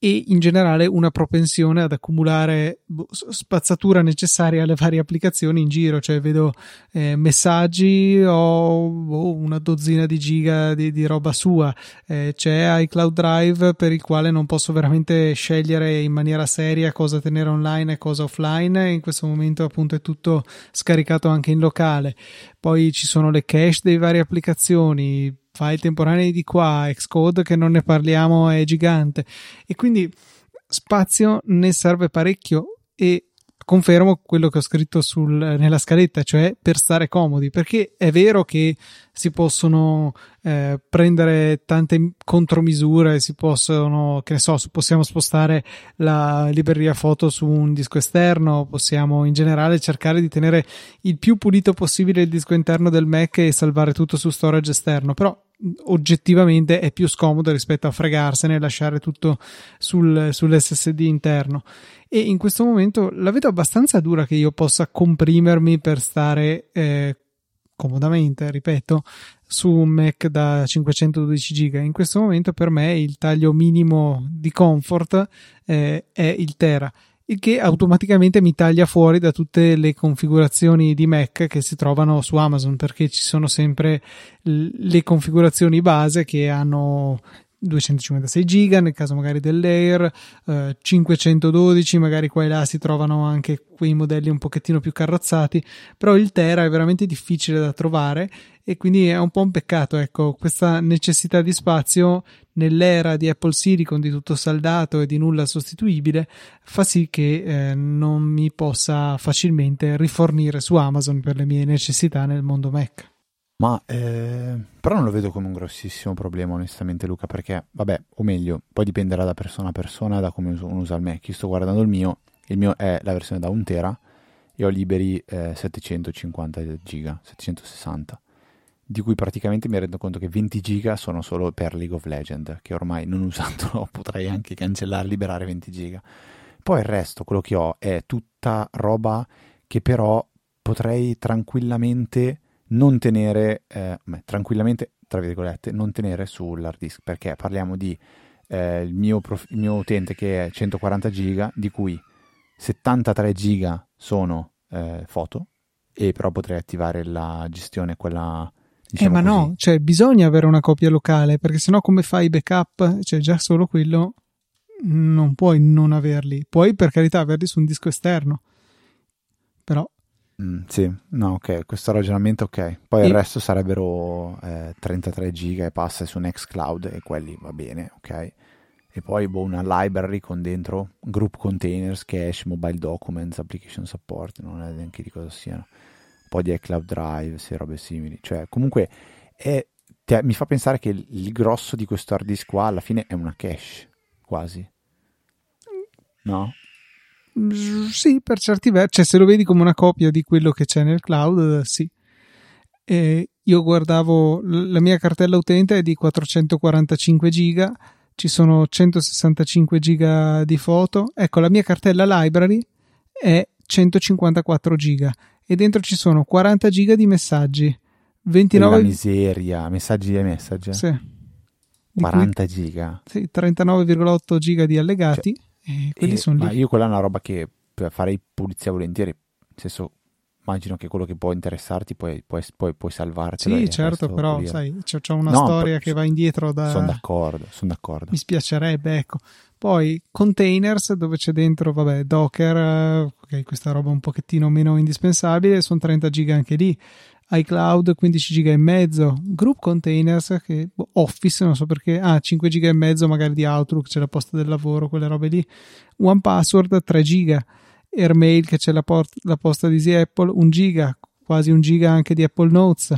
e in generale una propensione ad accumulare boh, spazzatura necessaria alle varie applicazioni in giro, cioè vedo eh, messaggi ho boh, una dozzina di giga di, di roba sua, eh, c'è iCloud Drive per il quale non posso veramente scegliere in maniera seria cosa tenere online e cosa offline, in questo momento appunto è tutto scaricato anche in locale, poi ci sono le cache delle varie applicazioni, file temporanei di qua, Xcode che non ne parliamo è gigante. E quindi spazio ne serve parecchio e confermo quello che ho scritto sul, nella scaletta, cioè per stare comodi, perché è vero che si possono eh, prendere tante contromisure, si possono, che ne so, possiamo spostare la libreria foto su un disco esterno, possiamo in generale cercare di tenere il più pulito possibile il disco interno del Mac e salvare tutto su storage esterno, però oggettivamente è più scomodo rispetto a fregarsene e lasciare tutto sul, sull'SSD interno e in questo momento la vedo abbastanza dura che io possa comprimermi per stare eh, comodamente, ripeto, su un Mac da 512 giga. In questo momento per me il taglio minimo di comfort eh, è il Tera il che automaticamente mi taglia fuori da tutte le configurazioni di Mac che si trovano su Amazon perché ci sono sempre le configurazioni base che hanno 256 giga nel caso magari dell'Air, eh, 512, magari qua e là si trovano anche quei modelli un pochettino più carrozzati, però il Tera è veramente difficile da trovare e quindi è un po' un peccato, ecco, questa necessità di spazio nell'era di Apple Silicon di tutto saldato e di nulla sostituibile fa sì che eh, non mi possa facilmente rifornire su Amazon per le mie necessità nel mondo Mac. Ma eh, però non lo vedo come un grossissimo problema, onestamente, Luca, perché, vabbè, o meglio, poi dipenderà da persona a persona, da come uno usa il Mac. Io sto guardando il mio, il mio è la versione da 1 tera e ho liberi eh, 750 giga, 760, di cui praticamente mi rendo conto che 20 giga sono solo per League of Legends, che ormai non usandolo potrei anche cancellare, liberare 20 giga. Poi il resto, quello che ho, è tutta roba che però potrei tranquillamente non tenere, eh, beh, tranquillamente, tra virgolette, non tenere sull'hard disk, perché parliamo di eh, il, mio prof- il, mio utente che è 140 giga, di cui 73 giga sono eh, foto, e però potrei attivare la gestione, quella... Diciamo eh, ma così. no, cioè bisogna avere una copia locale, perché sennò come fai i backup? Cioè già solo quello non puoi non averli. Puoi per carità averli su un disco esterno, Mm, sì, no, ok, questo ragionamento ok. Poi E- il resto sarebbero eh, 33 giga e passa su Nextcloud e quelli va bene, ok. E poi boh, una library con dentro group containers, cache, mobile documents, application support, non è neanche di cosa siano. Un po' di iCloud Drive, se robe simili. Cioè, comunque è- te- mi fa pensare che il, il grosso di questo hard disk qua alla fine è una cache, quasi. No? Sì, per certi versi, cioè se lo vedi come una copia di quello che c'è nel cloud, eh, sì. E io guardavo, la mia cartella utente è di 445 giga, ci sono 165 giga di foto. Ecco, la mia cartella library è 154 giga e dentro ci sono 40 giga di messaggi, La 29 miseria, messaggi e messaggi. sì, di cui- 40 giga. sì, 39,8 giga di allegati e quelli Eh, sono ma lì. io quella è una roba che farei pulizia volentieri. Nel senso, immagino che quello che può interessarti puoi, puoi, puoi, puoi salvartelo. e Sì, certo, però pulire. sai, c'è, c'è una No, storia che va indietro da... Sono d'accordo, sono d'accordo. Mi spiacerebbe, ecco. Poi containers dove c'è dentro, vabbè, Docker, eh, ok, questa roba un pochettino meno indispensabile, sono 30 giga anche lì. iCloud 15 giga e mezzo, group containers che boh, Office, non so perché, ah, 5 giga e mezzo magari di Outlook, c'è la posta del lavoro, quelle robe lì. One password 3 giga, Airmail che c'è la, port- la posta di Easy Apple 1 giga, quasi 1 giga anche di Apple Notes.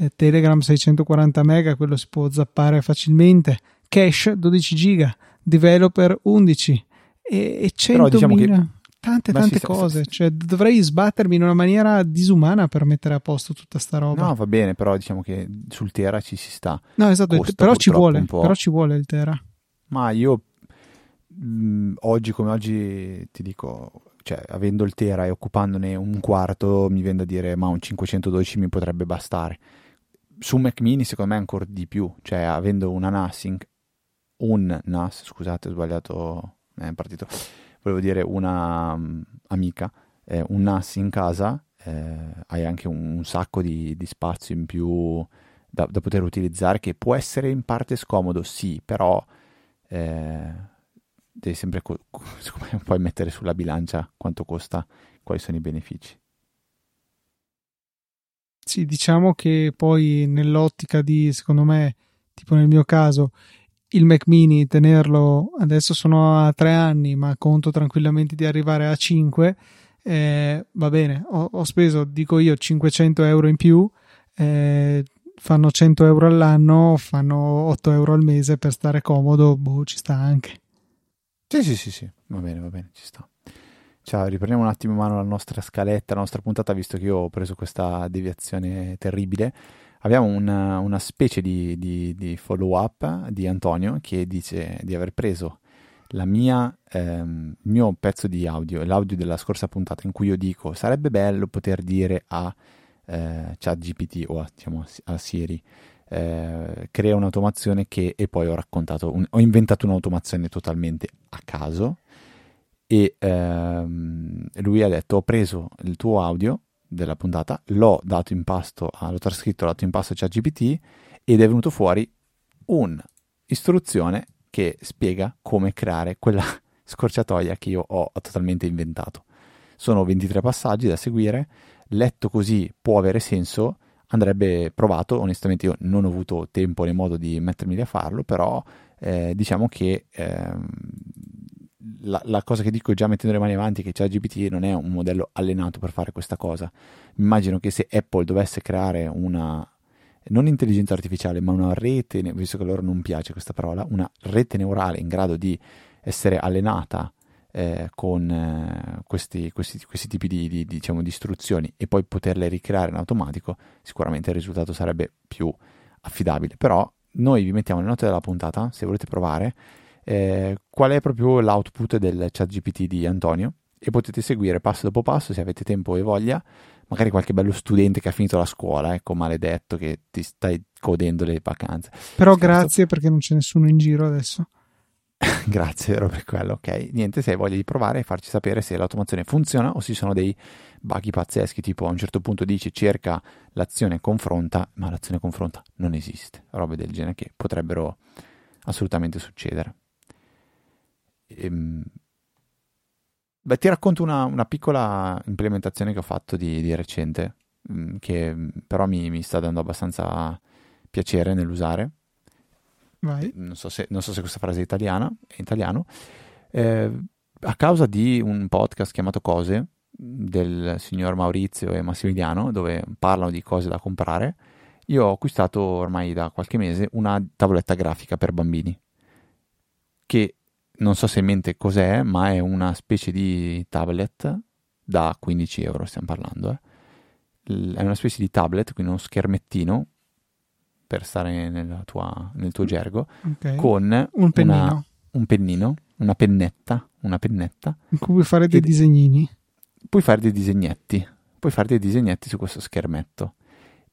Eh, Telegram 640 mega, quello si può zappare facilmente. Cache 12 giga, developer 11 e, e 100.000 Però diciamo che- tante ma tante si cose, cioè dovrei sbattermi in una maniera disumana per mettere a posto tutta sta roba. No, va bene, però diciamo che sul Tera ci si sta. No, esatto, costa però ci vuole, però ci vuole il Tera. Ma io mh, oggi come oggi ti dico, cioè avendo il Tera e occupandone un quarto, mi viene da dire ma un 512 mi potrebbe bastare. Su Mac mini secondo me ancora di più, cioè avendo una NAS, un NAS, scusate ho sbagliato, è partito, volevo dire una mm, amica, eh, un NAS in casa, eh, hai anche un, un sacco di, di spazio in più da, da poter utilizzare che può essere in parte scomodo, sì, però eh, devi sempre co- me, poi mettere sulla bilancia quanto costa, quali sono i benefici. Sì, diciamo che poi nell'ottica di, secondo me, tipo nel mio caso, il Mac mini, tenerlo adesso sono a tre anni, ma conto tranquillamente di arrivare a 5. eh, va bene, ho, ho speso, dico io, 500 euro in più, eh, fanno 100 euro all'anno, fanno 8 euro al mese per stare comodo, boh, ci sta anche. Sì, sì, sì, sì, va bene, va bene, ci sta. Ciao, riprendiamo un attimo in mano la nostra scaletta, la nostra puntata, visto che io ho preso questa deviazione terribile. Abbiamo una, una specie di, di- di follow-up di Antonio che dice di aver preso mia, ehm, il mio pezzo di audio, l'audio della scorsa puntata in cui io dico sarebbe bello poter dire a eh, ChatGPT o a, diciamo, a Siri eh, crea un'automazione che e poi ho raccontato, un- ho inventato un'automazione totalmente a caso. E ehm, lui ha detto ho preso il tuo audio della puntata, l'ho dato in pasto, l'ho trascritto, l'ho dato in pasto a ChatGPT ed è venuto fuori un istruzione che spiega come creare quella scorciatoia che io ho totalmente inventato. Sono 23 passaggi da seguire, letto così può avere senso, andrebbe provato, onestamente io non ho avuto tempo né modo di mettermi a farlo, però eh, diciamo che ehm, la, la, cosa che dico già mettendo le mani avanti è che ChatGPT non è un modello allenato per fare questa cosa. Immagino che se Apple dovesse creare una non intelligenza artificiale, ma una rete, visto che a loro non piace questa parola, una rete neurale in grado di essere allenata eh, con eh, questi, questi, questi, tipi di, di, diciamo, di istruzioni e poi poterle ricreare in automatico, sicuramente il risultato sarebbe più affidabile. Però noi vi mettiamo le note della puntata, se volete provare, eh, qual è proprio l'output del chat GPT di Antonio e potete seguire passo dopo passo se avete tempo e voglia magari qualche bello studente che ha finito la scuola, ecco, maledetto, che ti stai godendo le vacanze. Però Scherzo. grazie perché non c'è nessuno in giro adesso. grazie, ero per quello, ok. Niente, se hai voglia di provare, farci sapere se l'automazione funziona o se ci sono dei buggy pazzeschi, tipo a un certo punto dici cerca l'azione confronta, ma l'azione confronta non esiste, robe del genere che potrebbero assolutamente succedere. Ehm, Beh, ti racconto una, una, piccola implementazione che ho fatto di, di recente, mm, che mm, però mi, mi, sta dando abbastanza piacere nell'usare. Non so se, non so se questa frase è italiana, è italiano. Eh, a causa di un podcast chiamato Cose del signor Maurizio e Massimiliano, dove parlano di cose da comprare, io ho acquistato ormai da qualche mese una tavoletta grafica per bambini che non so se in mente cos'è, ma è una specie di tablet da 15 euro, stiamo parlando. Eh. È una specie di tablet, quindi uno schermettino per stare tua, nel tuo gergo, okay. con un pennino. Una, un pennino, una pennetta, una pennetta. In cui puoi fare dei disegnini. Puoi fare dei disegnetti, puoi fare dei disegnetti su questo schermetto.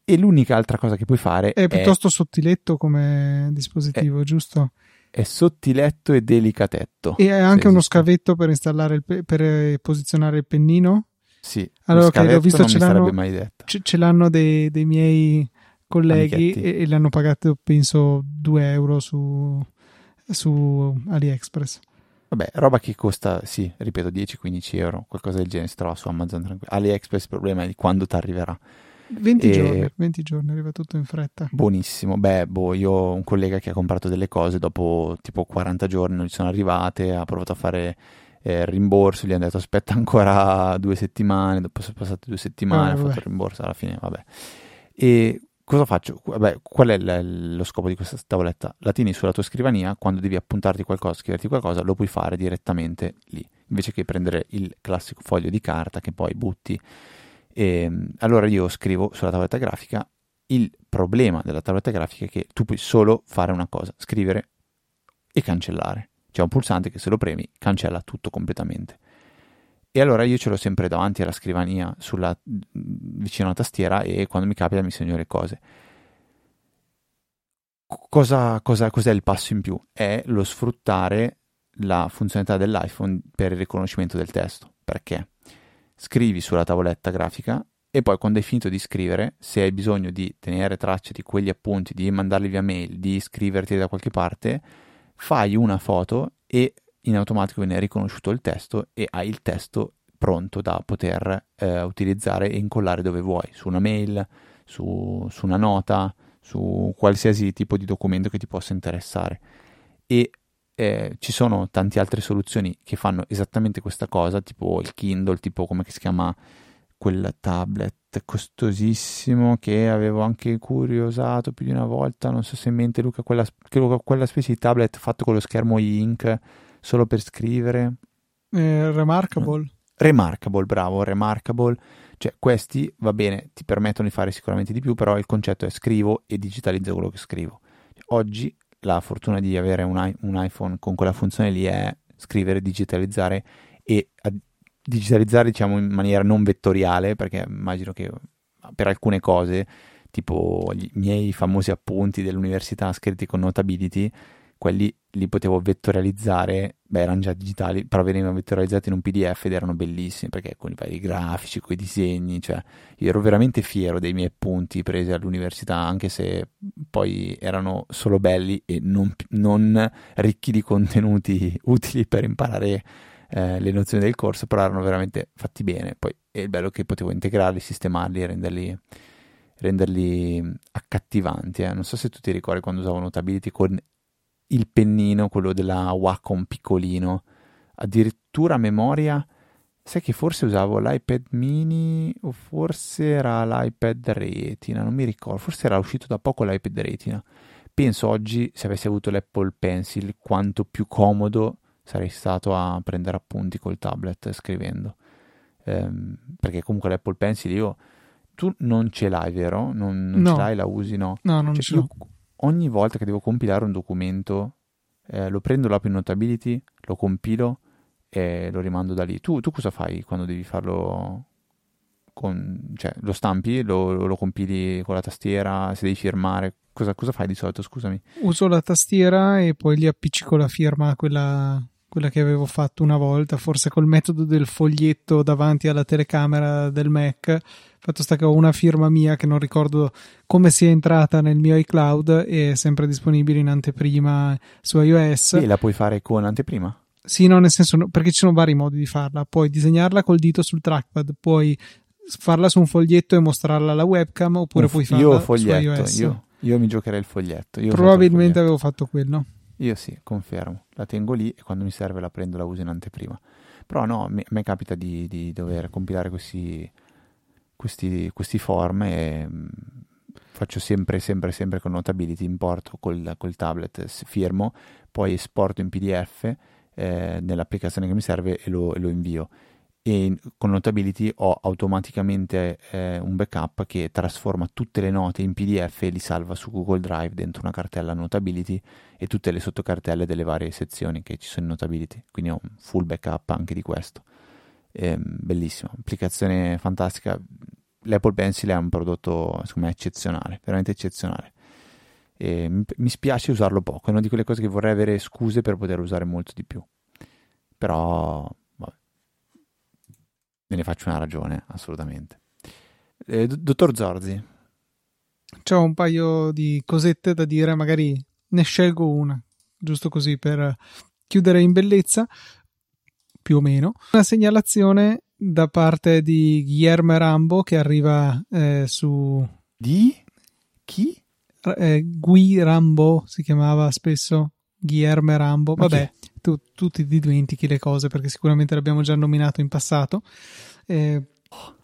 E l'unica altra cosa che puoi fare è... È piuttosto sottiletto come dispositivo, è, giusto? È sottiletto e delicatetto. E anche uno scavetto per installare il pe- per eh, posizionare il pennino? Sì, allora, ok, l'ho visto, ce l'hanno, ce, ce l'hanno dei, dei, miei colleghi e, e, l'hanno pagato, penso, 2 euro su, su AliExpress. Vabbè, roba che costa, sì, ripeto, 10-15 euro, qualcosa del genere si trova su Amazon tranquillo. AliExpress il problema è di quando ti arriverà. 20 e... giorni, 20 giorni, arriva tutto in fretta. Buonissimo. Beh, boh, io ho un collega che ha comprato delle cose dopo tipo 40 giorni, non gli sono arrivate, ha provato a fare eh, rimborso, gli hanno detto aspetta ancora due settimane, dopo sono passate due settimane, ah, ha fatto il rimborso alla fine, vabbè. E cosa faccio? Vabbè, qual è l- lo scopo di questa tavoletta? La tieni sulla tua scrivania, quando devi appuntarti qualcosa, scriverti qualcosa, lo puoi fare direttamente lì, invece che prendere il classico foglio di carta che poi butti e, ehm, allora io scrivo sulla tavoletta grafica. Il problema della tavoletta grafica è che tu puoi solo fare una cosa, scrivere e cancellare. C'è un pulsante che se lo premi cancella tutto completamente. E allora io ce l'ho sempre davanti alla scrivania, sulla, vicino alla tastiera e quando mi capita mi segno le cose. Cosa, cosa, cos'è il passo in più? È lo sfruttare la funzionalità dell'iPhone per il riconoscimento del testo. Perché? Scrivi sulla tavoletta grafica e poi quando hai finito di scrivere, se hai bisogno di tenere traccia di quegli appunti, di mandarli via mail, di scriverti da qualche parte, fai una foto e in automatico viene riconosciuto il testo e hai il testo pronto da poter eh, utilizzare e incollare dove vuoi, su una mail, su, su una nota, su qualsiasi tipo di documento che ti possa interessare. E eh, ci sono tante altre soluzioni che fanno esattamente questa cosa, tipo il Kindle, tipo come si chiama quel tablet costosissimo che avevo anche curiosato più di una volta, non so se in mente Luca, quella, quella specie di tablet fatto con lo schermo ink solo per scrivere. Eh, remarkable. Remarkable, bravo, Remarkable. Cioè, questi, va bene, ti permettono di fare sicuramente di più, però il concetto è scrivo e digitalizzo quello che scrivo. Oggi la fortuna di avere un, un, iPhone con quella funzione lì è scrivere, digitalizzare e digitalizzare diciamo in maniera non vettoriale perché immagino che per alcune cose tipo i miei famosi appunti dell'università scritti con Notability quelli li potevo vettorializzare beh, erano già digitali, però venivano vectorizzati in un PDF ed erano bellissimi perché con i vari grafici, con i disegni, cioè io ero veramente fiero dei miei punti presi all'università, anche se poi erano solo belli e non, non ricchi di contenuti utili per imparare eh, le nozioni del corso, però erano veramente fatti bene. Poi è bello che potevo integrarli, sistemarli, renderli, renderli accattivanti. Eh. Non so se tu ti ricordi quando usavo Notability con il pennino, quello della Wacom piccolino, addirittura a memoria. Sai che forse usavo l'iPad mini o forse era l'iPad Retina, non mi ricordo, forse era uscito da poco l'iPad Retina. Penso oggi, se avessi avuto l'Apple Pencil, quanto più comodo sarei stato a prendere appunti col tablet scrivendo. Ehm, perché comunque l'Apple Pencil io... Tu non ce l'hai, vero? Non, non No. ce l'hai, la usi, no? No, non Cioè, ce l'ho. Ogni volta che devo compilare un documento, eh, lo prendo, lo apro in Notability, lo compilo e lo rimando da lì. Tu, tu cosa fai quando devi farlo? Con, cioè, lo stampi, lo, lo compili con la tastiera, se devi firmare, cosa, cosa fai di solito? Scusami. Uso la tastiera e poi gli appiccico la firma, quella, quella che avevo fatto una volta, forse col metodo del foglietto davanti alla telecamera del Mac. Fatto sta che ho una firma mia che non ricordo come sia entrata nel mio iCloud e è sempre disponibile in anteprima su iOS. E la puoi fare con anteprima? Sì, no, nel senso, perché ci sono vari modi di farla. Puoi disegnarla col dito sul trackpad, puoi farla su un foglietto e mostrarla alla webcam, oppure Un puoi farla io ho su foglietto, iOS. io, io mi giocherei il foglietto. Io usato il Probabilmente foglietto. avevo fatto quello. Io sì, confermo. La tengo lì e quando mi serve la prendo e la uso in anteprima. Però no, mi- a me capita di, di dover compilare questi, questi, questi form e mm, faccio sempre, sempre, sempre con Notability, importo col, col tablet, firmo, poi esporto in PDF eh, nell'applicazione che mi serve e lo, e lo invio. E con Notability ho automaticamente eh, un backup che trasforma tutte le note in PDF e li salva su Google Drive dentro una cartella Notability e tutte le sottocartelle delle varie sezioni che ci sono in Notability. Quindi ho un full backup anche di questo. Ehm, bellissimo, applicazione fantastica. L'Apple Pencil è un prodotto, secondo me, eccezionale, veramente eccezionale. E mi, spiace usarlo poco, è una di quelle cose che vorrei avere scuse per poter usare molto di più. Però, me ne faccio una ragione, assolutamente. Eh, do- dottor Zorzi, C'ho un paio di cosette da dire, magari ne scelgo una, giusto così per chiudere in bellezza, più o meno. Una segnalazione da parte di Guillermo Rambo che arriva eh, su di chi? eh, Gui Rambo si chiamava spesso Guillermo Rambo. Vabbè, tu, tu ti dimentichi le cose perché sicuramente l'abbiamo già nominato in passato. Eh,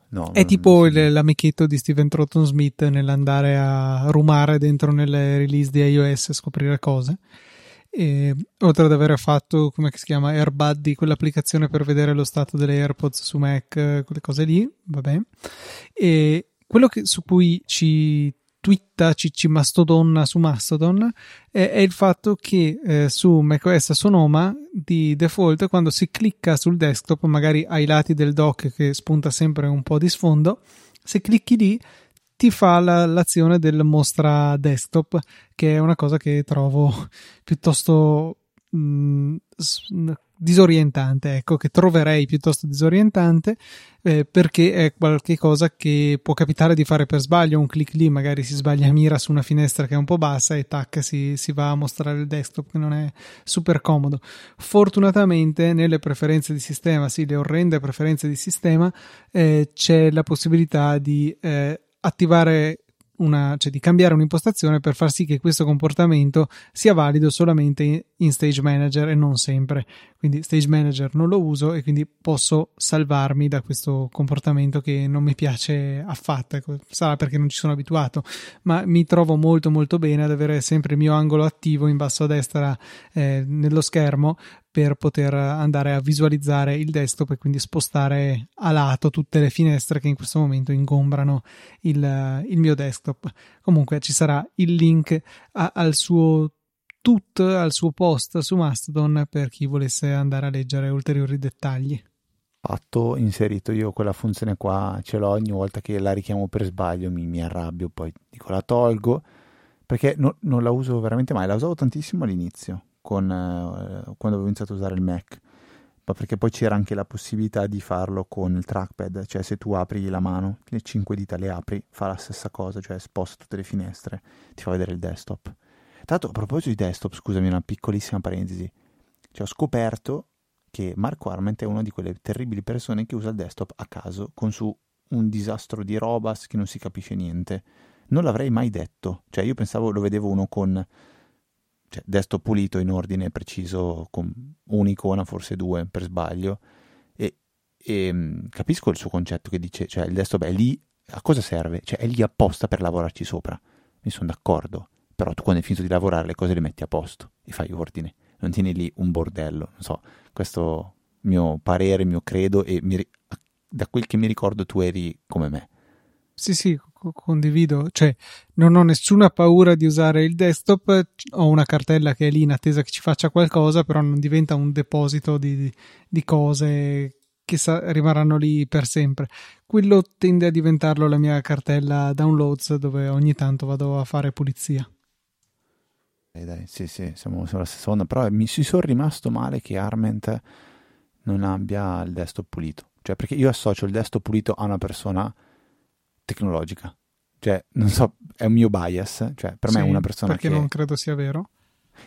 No, è tipo il- l'amichetto di Steven Troughton Smith nell'andare a rumare dentro nelle release di iOS e scoprire cose. E, oltre ad aver fatto, come si chiama, AirBuddy, quell'applicazione per vedere lo stato delle AirPods su Mac, eh, quelle cose lì, vabbè. E quello che- su cui ci twitta, ci, ci mastodonna su Mastodon è, è il fatto che eh, su macOS Sonoma di default quando si clicca sul desktop, magari ai lati del dock che spunta sempre un po' di sfondo, se clicchi lì ti fa la- l'azione del mostra desktop, che è una cosa che trovo piuttosto mh, s- disorientante, ecco, che troverei piuttosto disorientante eh, perché è qualcosa che può capitare di fare per sbaglio, un clic lì, magari si sbaglia mira su una finestra che è un po' bassa e tac, si, si va a mostrare il desktop che non è super comodo. Fortunatamente nelle preferenze di sistema, sì, le orrende preferenze di sistema, eh, c'è la possibilità di eh, attivare una, cioè di cambiare un'impostazione per far sì che questo comportamento sia valido solamente in, Stage Manager e non sempre. Quindi Stage Manager non lo uso e quindi posso salvarmi da questo comportamento che non mi piace affatto. Ecco, sarà perché non ci sono abituato, ma mi trovo molto molto bene ad avere sempre il mio angolo attivo in basso a destra eh, nello schermo per poter andare a visualizzare il desktop e quindi spostare a lato tutte le finestre che in questo momento ingombrano il, il mio desktop. Comunque ci sarà il link a- al suo tut, al suo post su Mastodon per chi volesse andare a leggere ulteriori dettagli. fatto, inserito io quella funzione qua, ce l'ho ogni volta che la richiamo per sbaglio, mi, mi arrabbio, poi dico la tolgo, perché no- non la uso veramente mai, la usavo tantissimo all'inizio, con, eh, quando avevo iniziato a usare il Mac, ma perché poi c'era anche la possibilità di farlo con il trackpad, cioè se tu apri la mano, le cinque dita le apri, fa la stessa cosa, cioè sposta tutte le finestre, ti fa vedere il desktop. L'altro, a proposito di desktop, scusami una piccolissima parentesi, cioè, ho scoperto che Marco Arment è una di quelle terribili persone che usa il desktop a caso, con su un disastro di robas che non si capisce niente. Non l'avrei mai detto, cioè io pensavo lo vedevo uno con cioè, desktop pulito in ordine preciso, con un'icona, forse due per sbaglio, e, e mm, capisco il suo concetto che dice, cioè il desktop è lì, a cosa serve? Cioè è lì apposta per lavorarci sopra, mi sono d'accordo, però tu quando hai finito di lavorare le cose le metti a posto e fai ordine, non tieni lì un bordello, non so, questo mio parere, mio credo e mi, da quel che mi ricordo tu eri come me. Sì, sì, condivido, cioè non ho nessuna paura di usare il desktop, ho una cartella che è lì in attesa che ci faccia qualcosa, però non diventa un deposito di, di cose che sa- rimarranno lì per sempre. Quello tende a diventarlo la mia cartella downloads dove ogni tanto vado a fare pulizia. Eh dai, sì, sì, siamo sulla stessa onda, però mi si sono rimasto male che Arment non abbia il desktop pulito. Cioè, perché io associo il desktop pulito a una persona tecnologica. Cioè, non so, è un mio bias, cioè per sì, me è una persona perché che... non credo sia vero.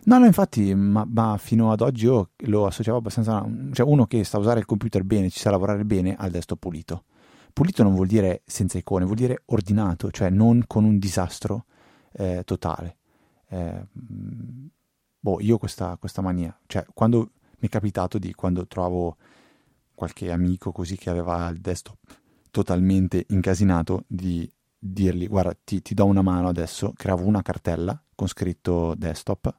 No, no, infatti, ma, ma, fino ad oggi io lo associavo abbastanza... Cioè, uno che sa usare il computer bene, ci sa lavorare bene, al desktop pulito. Pulito non vuol dire senza icone, vuol dire ordinato, cioè non con un disastro eh, totale. Eh, boh, io questa, questa mania, cioè quando mi è capitato di, quando trovavo qualche amico così che aveva il desktop totalmente incasinato, di dirgli guarda ti, ti do una mano adesso, creavo una cartella con scritto desktop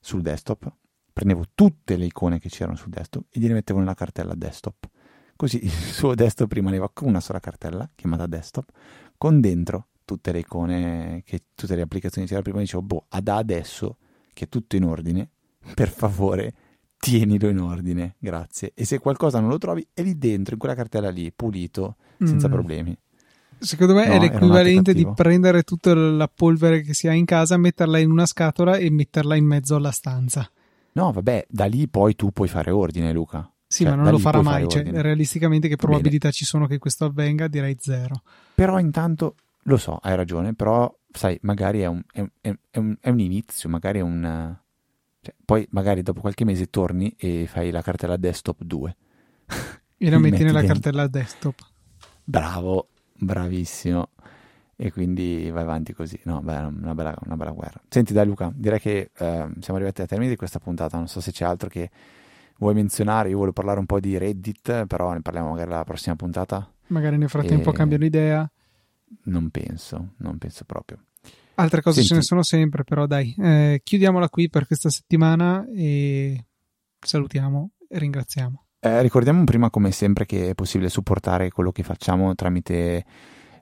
sul desktop, prendevo tutte le icone che c'erano sul desktop e gliele mettevo nella cartella desktop. Così il suo desktop rimaneva con una sola cartella chiamata desktop, con dentro tutte le icone, che, tutte le applicazioni che c'era prima. Dicevo, boh, da adesso che è tutto in ordine, per favore tienilo in ordine, grazie. E se qualcosa non lo trovi, è lì dentro, in quella cartella lì, pulito, senza mm. problemi. Secondo me no, è l'equivalente di prendere tutta la polvere che si ha in casa, metterla in una scatola e metterla in mezzo alla stanza. No, vabbè, da lì poi tu puoi fare ordine, Luca. Sì, cioè, ma non lo farà mai. Cioè, realisticamente, che probabilità Bene. ci sono che questo avvenga? Direi zero. Però intanto lo so, hai ragione, però sai, magari è un, è, è, è un, un inizio, magari è un. Cioè, poi magari dopo qualche mese torni e fai la cartella desktop 2. E la metti, metti nella dentro. cartella desktop. Bravo, bravissimo. E quindi vai avanti così. No, beh, una bella, una bella guerra. Senti, dai, Luca, direi che eh, siamo arrivati al termine di questa puntata. Non so se c'è altro che vuoi menzionare. Io voglio parlare un po' di Reddit, però ne parliamo magari la prossima puntata. Magari nel frattempo e... cambiano idea. Non penso, non penso proprio. Altre cose Senti. ce ne sono sempre, però dai, eh, chiudiamola qui per questa settimana e salutiamo e ringraziamo. Eh, ricordiamo prima, come sempre, che è possibile supportare quello che facciamo tramite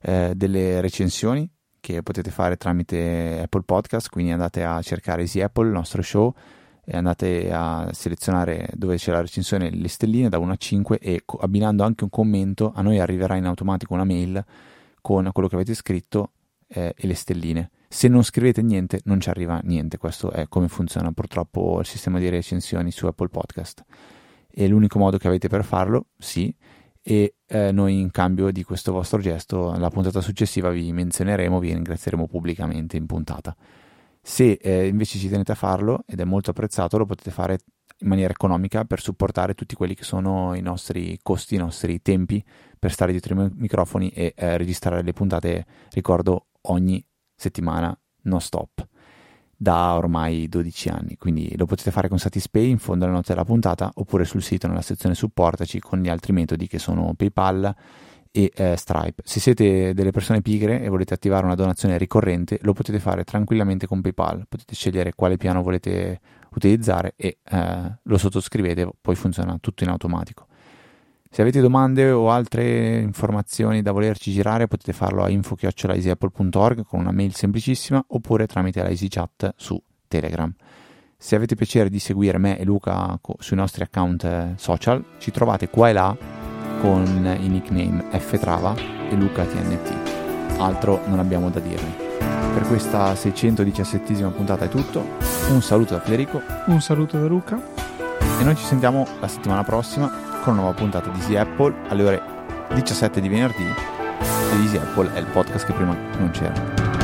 eh, delle recensioni che potete fare tramite Apple Podcast, quindi andate a cercare Easy Apple, il nostro show, e andate a selezionare dove c'è la recensione le stelline da 1 a 5 e abbinando anche un commento a noi arriverà in automatico una mail con quello che avete scritto eh, e le stelline. Se non scrivete niente non ci arriva niente, questo è come funziona purtroppo il sistema di recensioni su Apple Podcast. È l'unico modo che avete per farlo, sì, e eh, noi in cambio di questo vostro gesto, la puntata successiva vi menzioneremo, vi ringrazieremo pubblicamente in puntata. Se eh, invece ci tenete a farlo, ed è molto apprezzato, lo potete fare in maniera economica per supportare tutti quelli che sono i nostri costi, i nostri tempi per stare dietro i microfoni e eh, registrare le puntate, ricordo, ogni settimana non stop da ormai 12 anni. Quindi lo potete fare con Satispay in fondo alla note della puntata oppure sul sito nella sezione supportaci con gli altri metodi che sono PayPal e eh, Stripe. Se siete delle persone pigre e volete attivare una donazione ricorrente, lo potete fare tranquillamente con PayPal. Potete scegliere quale piano volete utilizzare e eh, lo sottoscrivete, poi funziona tutto in automatico. Se avete domande o altre informazioni da volerci girare potete farlo a info.easyapple.org con una mail semplicissima oppure tramite la EasyChat su Telegram. Se avete piacere di seguire me e Luca sui nostri account eh, social, ci trovate qua e là con i nickname ftrava e lucatnt. Altro non abbiamo da dirvi. Per questa 617esima puntata è tutto. Un saluto da Federico Un saluto da Luca. e noi ci sentiamo la settimana prossima con una nuova puntata di Easy Apple alle ore 17 di venerdì. E Easy Apple è il podcast che prima non c'era.